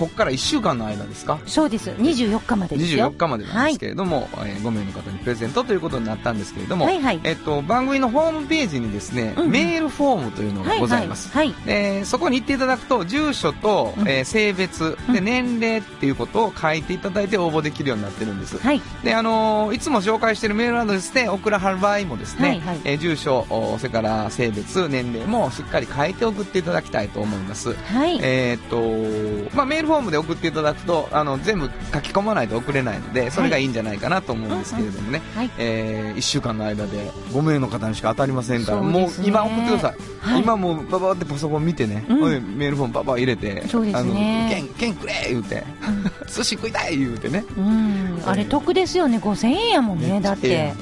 [SPEAKER 2] ここから1週間の間ですか？
[SPEAKER 3] そうです。24日までですよ。
[SPEAKER 2] 24日までなんですけれども、えー5名の方にプレゼントということになったんですけれども、
[SPEAKER 3] はいはい。
[SPEAKER 2] えっと、番組のホームページにですね、
[SPEAKER 3] うんうん
[SPEAKER 2] メールフォームというのがございます。
[SPEAKER 3] はいはい。
[SPEAKER 2] でそこに行っていただくと住所と、
[SPEAKER 3] うん
[SPEAKER 2] えー性別で
[SPEAKER 3] うん
[SPEAKER 2] 年齢っていうことを書いていただいて応募できるようになってるんです、
[SPEAKER 3] はい。
[SPEAKER 2] であのーいつも紹介しているメールアドレスで送らはる場合もですね、
[SPEAKER 3] はいはい
[SPEAKER 2] えー住所おそれから性別年齢もしっかり書いて送っていただきたいと思います
[SPEAKER 3] はい。
[SPEAKER 2] えーっとまあ、メールフォームで送っていただくとあの全部書き込まないと送れないのでそれがいいんじゃないかなと思うんですけれどもね、
[SPEAKER 3] はい。
[SPEAKER 2] え1週間の間で5名の方にしか当たりませんから、もう
[SPEAKER 3] そうですね。
[SPEAKER 2] 今送ってください、
[SPEAKER 3] はい。
[SPEAKER 2] 今もうババってパソコン見てね、
[SPEAKER 3] うん。
[SPEAKER 2] メールフォームババ入れて
[SPEAKER 3] そうですね。
[SPEAKER 2] あの券券くれ言うて、[LAUGHS] 寿司食いたい言うてね。
[SPEAKER 3] うん。あれ得ですよね。5000円やもんね。だって。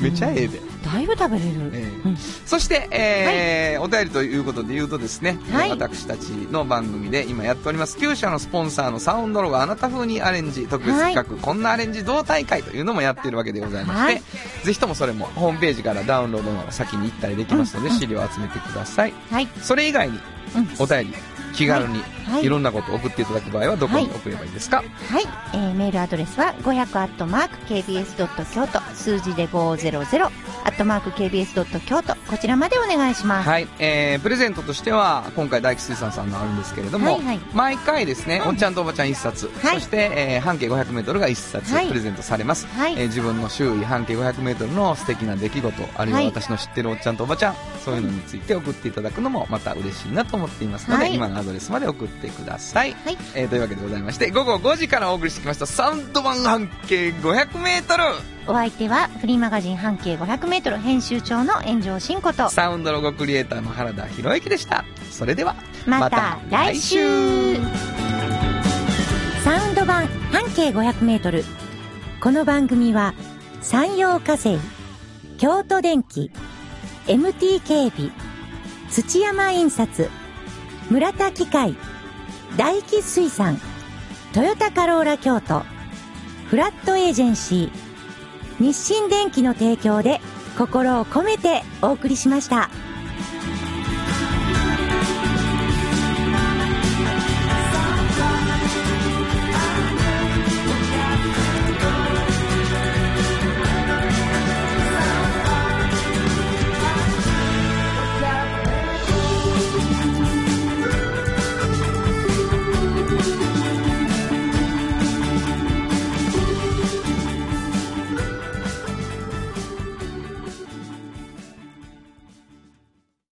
[SPEAKER 2] めっちゃええで、
[SPEAKER 3] だいぶ食べれる。
[SPEAKER 2] ええ。
[SPEAKER 3] うん。
[SPEAKER 2] そして、えーお便りということで言うとですね、
[SPEAKER 3] はい。
[SPEAKER 2] 私たちの番組で今やっております、9社のスポンサーのサウンドロゴあなた風にアレンジ、特別企画、こんなアレンジ同大会というのもやっているわけでございまして、
[SPEAKER 3] はい。
[SPEAKER 2] ぜひともそれもホームページからダウンロードの先に行ったりできますので、資料を集めてください。
[SPEAKER 3] はい。
[SPEAKER 2] それ以外に
[SPEAKER 3] うん、
[SPEAKER 2] お便り、気軽に
[SPEAKER 3] はい。
[SPEAKER 2] いろんなことを送っていただく場合はどこに送ればいいですか、
[SPEAKER 3] はい、えーメールアドレスは500アットマーク KBS ドット京都数字で500アットマーク KBS ドット京都。こちらまでお願いします。
[SPEAKER 2] はい、えー、プレゼントとしては、今回大吉水産さんのあるんですけれども、
[SPEAKER 3] はいはい。
[SPEAKER 2] 毎回ですね、おっちゃんとおばちゃん一冊、
[SPEAKER 3] はい。
[SPEAKER 2] そして、えー半径500メートルが一冊
[SPEAKER 3] はい。
[SPEAKER 2] プレゼントされます。
[SPEAKER 3] はい。
[SPEAKER 2] えー自分の周囲半径500メートルの素敵な出来事、あるいは
[SPEAKER 3] はい
[SPEAKER 2] 私の知ってるおっちゃんとおばちゃん、そういうのについて送っていただくのもまた嬉しいなと思っていますので、
[SPEAKER 3] はい。
[SPEAKER 2] 今のアドレスまで送ってください。
[SPEAKER 3] はい
[SPEAKER 2] えーというわけでございまして、午後5時からお送りしてきました、サウンド版半径500メートル
[SPEAKER 3] お相手はフリーマガジン半径500メートル編集長の炎上真子と、
[SPEAKER 2] サウンドロゴクリエイターの原田博之でした。それでは、
[SPEAKER 3] また来週サウンド版半径500メートル。この番組は山陽火星、京都電機、MT 警備、土山印刷、村田機械、大気水産、トヨタカローラ京都、フラットエージェンシー、日清電機の提供で心を込めてお送りしました。